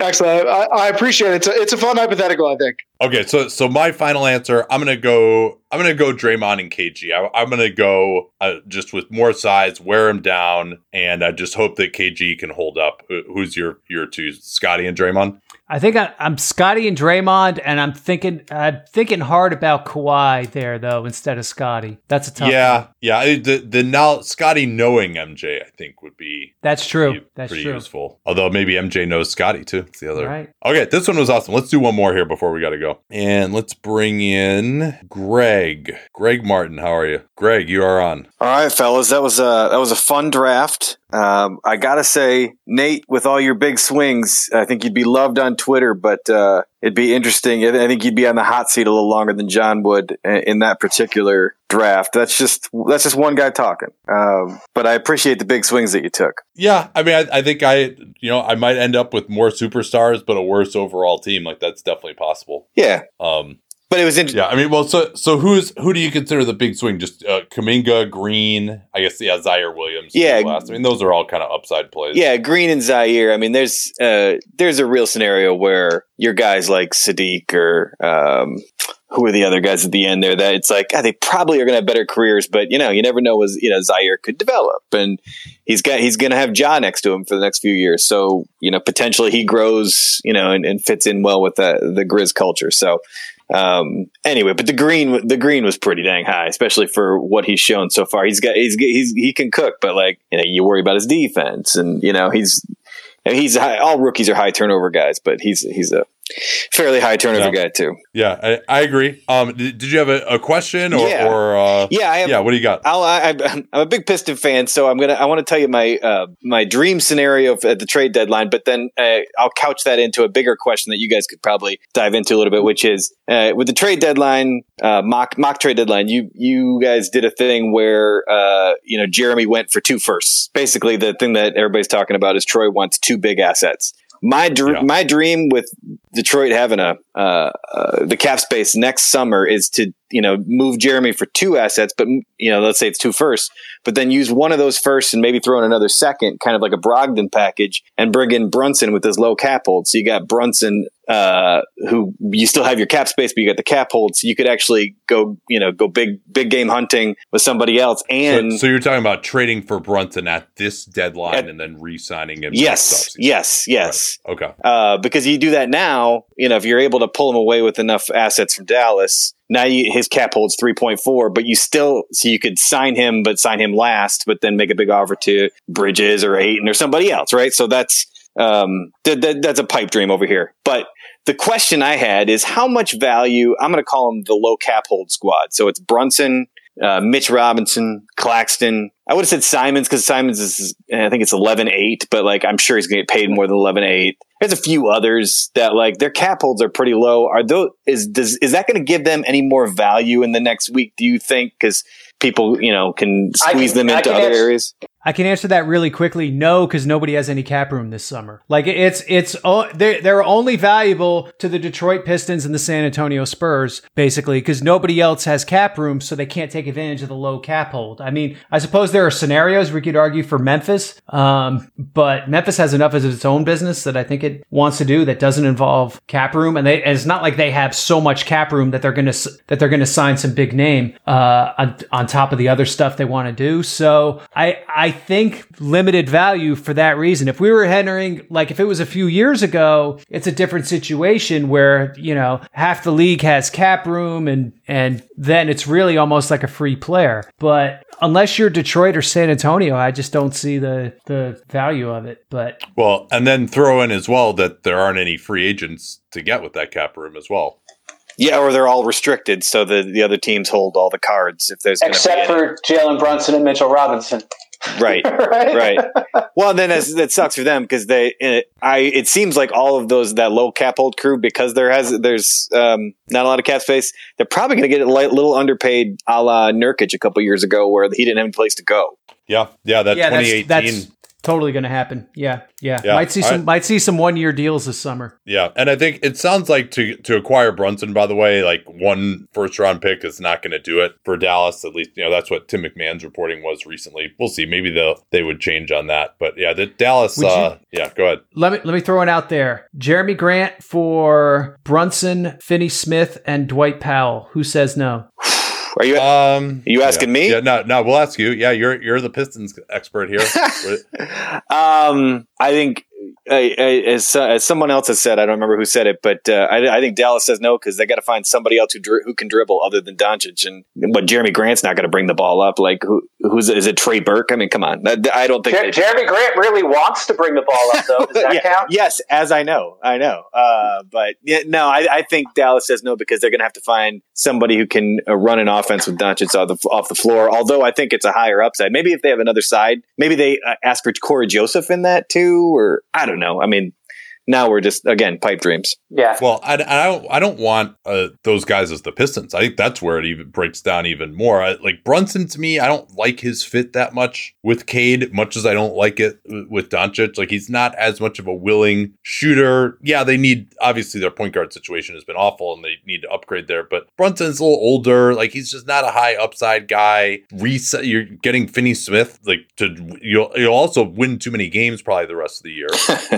G: Excellent. I, I appreciate it. It's a, it's a fun hypothetical, I think.
A: Okay, so so my final answer, I'm gonna go. I'm gonna go Draymond and KG. I, am gonna go uh, just with more size, wear him down, and I just hope that KG can hold up. Who's your your two, Scottie and Draymond?
B: I think I, am Scottie and Draymond, and I'm thinking I'm thinking hard about Kawhi there though instead of Scottie. That's a tough.
A: Yeah,
B: one.
A: yeah. The the now Scottie knowing MJ, I think would be
B: that's true. That's
A: pretty
B: true.
A: useful. Although maybe MJ knows Scottie too. It's the other.
B: Right.
A: Okay, this one was awesome. Let's do one more here before we got to go, and let's bring in Greg. Greg Martin, how are you? Greg, you are on.
H: All right, fellas, that was a that was a fun draft. Um, I gotta say, Nate, with all your big swings, I think you'd be loved on Twitter, but uh, it'd be interesting. I think you'd be on the hot seat a little longer than John would in that particular draft. That's just that's just one guy talking. Um, but I appreciate the big swings that you took.
A: Yeah, I mean, I, I, think I, you know, I might end up with more superstars, but a worse overall team. Like that's definitely possible.
H: Yeah.
A: Um,
H: but it was interesting.
A: Yeah, I mean, well, so so who's who do you consider the big swing? Just uh, Kuminga, Green, I guess, yeah, Ziaire Williams.
H: Yeah,
A: last. I mean, those are all kind of upside plays.
H: Yeah, Green and Ziaire. I mean, there's uh, there's a real scenario where your guys like Saddiq or um, who are the other guys at the end there that it's like they probably are going to have better careers, but you know, you never know was you know Ziaire could develop and he's got he's going to have Ja next to him for the next few years, so you know potentially he grows you know and, and fits in well with the the Grizz culture. So um, anyway, but the green, the green was pretty dang high, especially for what he's shown so far. He's got, he's, he's, he can cook, but like, you know, you worry about his defense and, you know, he's, he's high, all rookies are high turnover guys, but he's, he's a, fairly high turnover
A: yeah.
H: guy too.
A: Yeah, I, I agree. Um, did, did, you have a, a question or,
H: yeah.
A: or uh,
H: yeah, I have,
A: yeah? What do you got?
H: I'll, I, am a big Piston fan, so I'm gonna I want to tell you my uh, my dream scenario at the trade deadline, but then uh, I'll couch that into a bigger question that you guys could probably dive into a little bit, which is uh, with the trade deadline, uh, mock mock trade deadline. You you guys did a thing where uh, you know Jerami went for two firsts. Basically, the thing that everybody's talking about is Troy wants two big assets. My dr- yeah. my dream with Detroit having a uh, uh, the cap space next summer is to you know move Jerami for two assets, but you know let's say it's two firsts, but then use one of those firsts and maybe throw in another second, kind of like a Brogdon package, and bring in Brunson with his low cap hold. So you got Brunson, uh, who you still have your cap space, but you got the cap hold, so you could actually go you know go big big game hunting with somebody else. And
A: so, so you're talking about trading for Brunson at this deadline at, and then re-signing him.
H: Yes, yes, yes.
A: Right. Okay.
H: Uh, because you do that now, you know if you're able to pull him away with enough assets from Dallas now you, his cap holds 3.4, but you still, so you could sign him, but sign him last, but then make a big offer to Bridges or Ayton or somebody else, right? So that's, um, th- th- that's a pipe dream over here. But the question I had is how much value, I'm going to call them the low cap hold squad. So it's Brunson, uh, Mitch Robinson, Claxton. I would have said Simons because Simons is, I think it's 11 8, but like I'm sure he's going to get paid more than 11 8. There's a few others that like their cap holds are pretty low. Are those, is, does, is that going to give them any more value in the next week, do you think? Because people, you know, can squeeze can, them into other answer, areas?
B: I can answer that really quickly. No, because nobody has any cap room this summer. Like it's it's they're they're only valuable to the Detroit Pistons and the San Antonio Spurs, basically, because nobody else has cap room, so they can't take advantage of the low cap hold. I mean, I suppose there are scenarios we could argue for Memphis, um, but Memphis has enough as its own business that I think it wants to do that doesn't involve cap room, and, they, and it's not like they have so much cap room that they're gonna that they're gonna sign some big name uh, on on top of the other stuff they want to do. So I I think limited value for that reason. If we were entering, like if it was a few years ago, it's a different situation where, you know, half the league has cap room and, and then it's really almost like a free player. But unless you're Detroit or San Antonio, I just don't see the, the value of it. But
A: well, and then throw in as well that there aren't any free agents to get with that cap room as well.
H: Yeah, or they're all restricted, so the the other teams hold all the cards if there's gonna be
F: Except for Jalen Brunson and Mitchell Robinson.
H: Right.
F: right?
H: right. Well, then that's, that sucks for them because they, it, I, it seems like all of those that low cap hold crew because there has there's um, not a lot of cap space. They're probably going to get a li- little underpaid, a la Nurkic a couple years ago, where he didn't have any place to go.
A: Yeah, yeah, that
B: yeah, that's,
A: 2018.
B: that's totally going to happen. Yeah, yeah,
A: Yeah,
B: Might see some
A: I-
B: might see some one year deals this summer.
A: Yeah, and I think it sounds like to to acquire Brunson, by the way, like one first round pick is not going to do it for Dallas. At least you know that's what Tim McMahon's reporting was recently. We'll see. Maybe they'll they would change on that. But yeah, the Dallas.
B: You-
A: Uh, yeah, go ahead.
B: Let me let me throw it out there. Jerami Grant for Brunson, Finney Smith, and Dwight Powell. Who says no?
H: Are you?
A: Um,
H: you asking
A: yeah.
H: me?
A: Yeah, no, no. We'll ask you. Yeah, you're you're the Pistons expert here.
H: um, I think as, uh, as someone else has said, I don't remember who said it, but uh, I, I think Dallas says no because they got to find somebody else who dri- who can dribble other than Doncic, and but Jerami Grant's not going to bring the ball up. Like who who's is it? Trey Burke? I mean, come on, I don't think
F: Jer- Jerami Grant really wants to bring the ball up, though. Does that
H: Yeah,
F: count?
H: Yes, as I know, I know. Uh, but yeah, no, I, I think Dallas says no because they're going to have to find somebody who can uh, run an offense with Doncic off the, off the floor. Although I think it's a higher upside. Maybe if they have another side, maybe they uh, ask for Cory Joseph in that too, or I don't know. I mean, now we're just again pipe dreams.
F: Yeah.
A: Well, I, I don't I don't want uh, those guys as the Pistons. I think that's where it even breaks down even more. I, like Brunson to me, I don't like his fit that much with Cade, much as I don't like it with Doncic. Like he's not as much of a willing shooter. Yeah, they need obviously their point guard situation has been awful and they need to upgrade there. But Brunson's a little older. Like he's just not a high upside guy. Reset. You're getting Finney Smith like to you'll you'll also win too many games probably the rest of the year,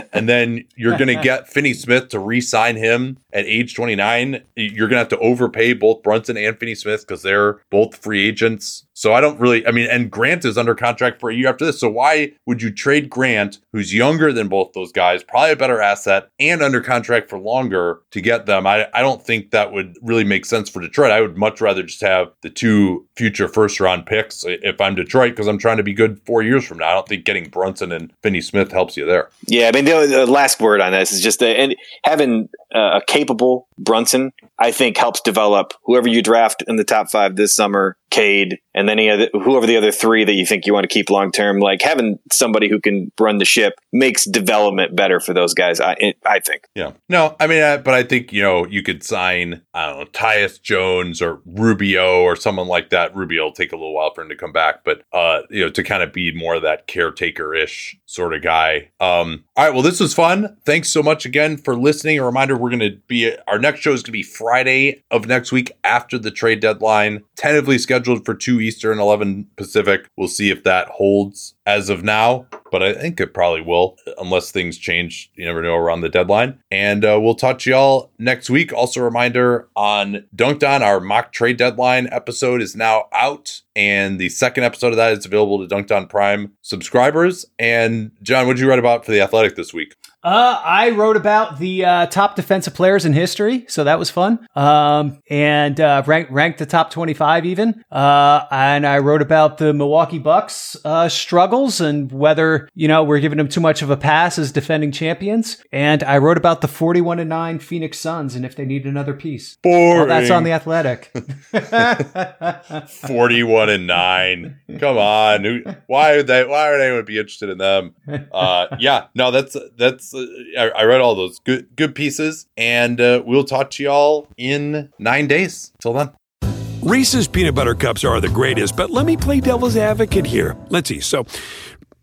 A: and then you're going to get Finney Smith to re-sign him at age 29. You're going to have to overpay both Brunson and Finney Smith because they're both free agents. So I don't really, I mean, and Grant is under contract for a year after this. So why would you trade Grant, who's younger than both those guys, probably a better asset, and under contract for longer to get them? I, I don't think that would really make sense for Detroit. I would much rather just have the two future first round picks if I'm Detroit because I'm trying to be good four years from now. I don't think getting Brunson and Finney Smith helps you there.
H: Yeah, I mean the, the last word on this is just that, and having a capable Brunson, I think helps develop whoever you draft in the top five this summer, Cade, and then any other, whoever the other three that you think you want to keep long term. Like having somebody who can run the ship makes development better for those guys. I I think.
A: Yeah. No, I mean, I, but I think, you know, you could sign, I don't know, Tyus Jones or Rubio or someone like that. Rubio will take a little while for him to come back, but, uh, you know, to kind of be more of that caretaker ish sort of guy. Um, all right. Well, this was fun. Thanks so much again for listening. A reminder we're going to be, our next show is going to be Friday of next week after the trade deadline, tentatively scheduled for 2 Eastern, 11 Pacific. We'll see if that holds as of now, but I think it probably will unless things change. You never know around the deadline. And uh, we'll talk to y'all next week. Also, a reminder on Dunked On, our mock trade deadline episode is now out. And the second episode of that is available to Dunked On Prime subscribers. And John, what did you write about for the Athletic this week?
B: Uh, I wrote about the uh, top defensive players in history, so that was fun. Um, and uh, ranked ranked the top twenty five even. Uh, and I wrote about the Milwaukee Bucks uh, struggles and whether you know we're giving them too much of a pass as defending champions. And I wrote about the forty one and nine Phoenix Suns and if they need another piece. Well, that's on the Athletic.
A: 41 and 9 come on Who- why would they why would anyone be interested in them uh yeah no that's that's uh, I, I read all those good good pieces and uh, we'll talk to y'all in nine days till then
I: Reese's peanut butter cups are the greatest, but let me play devil's advocate here. Let's see. So,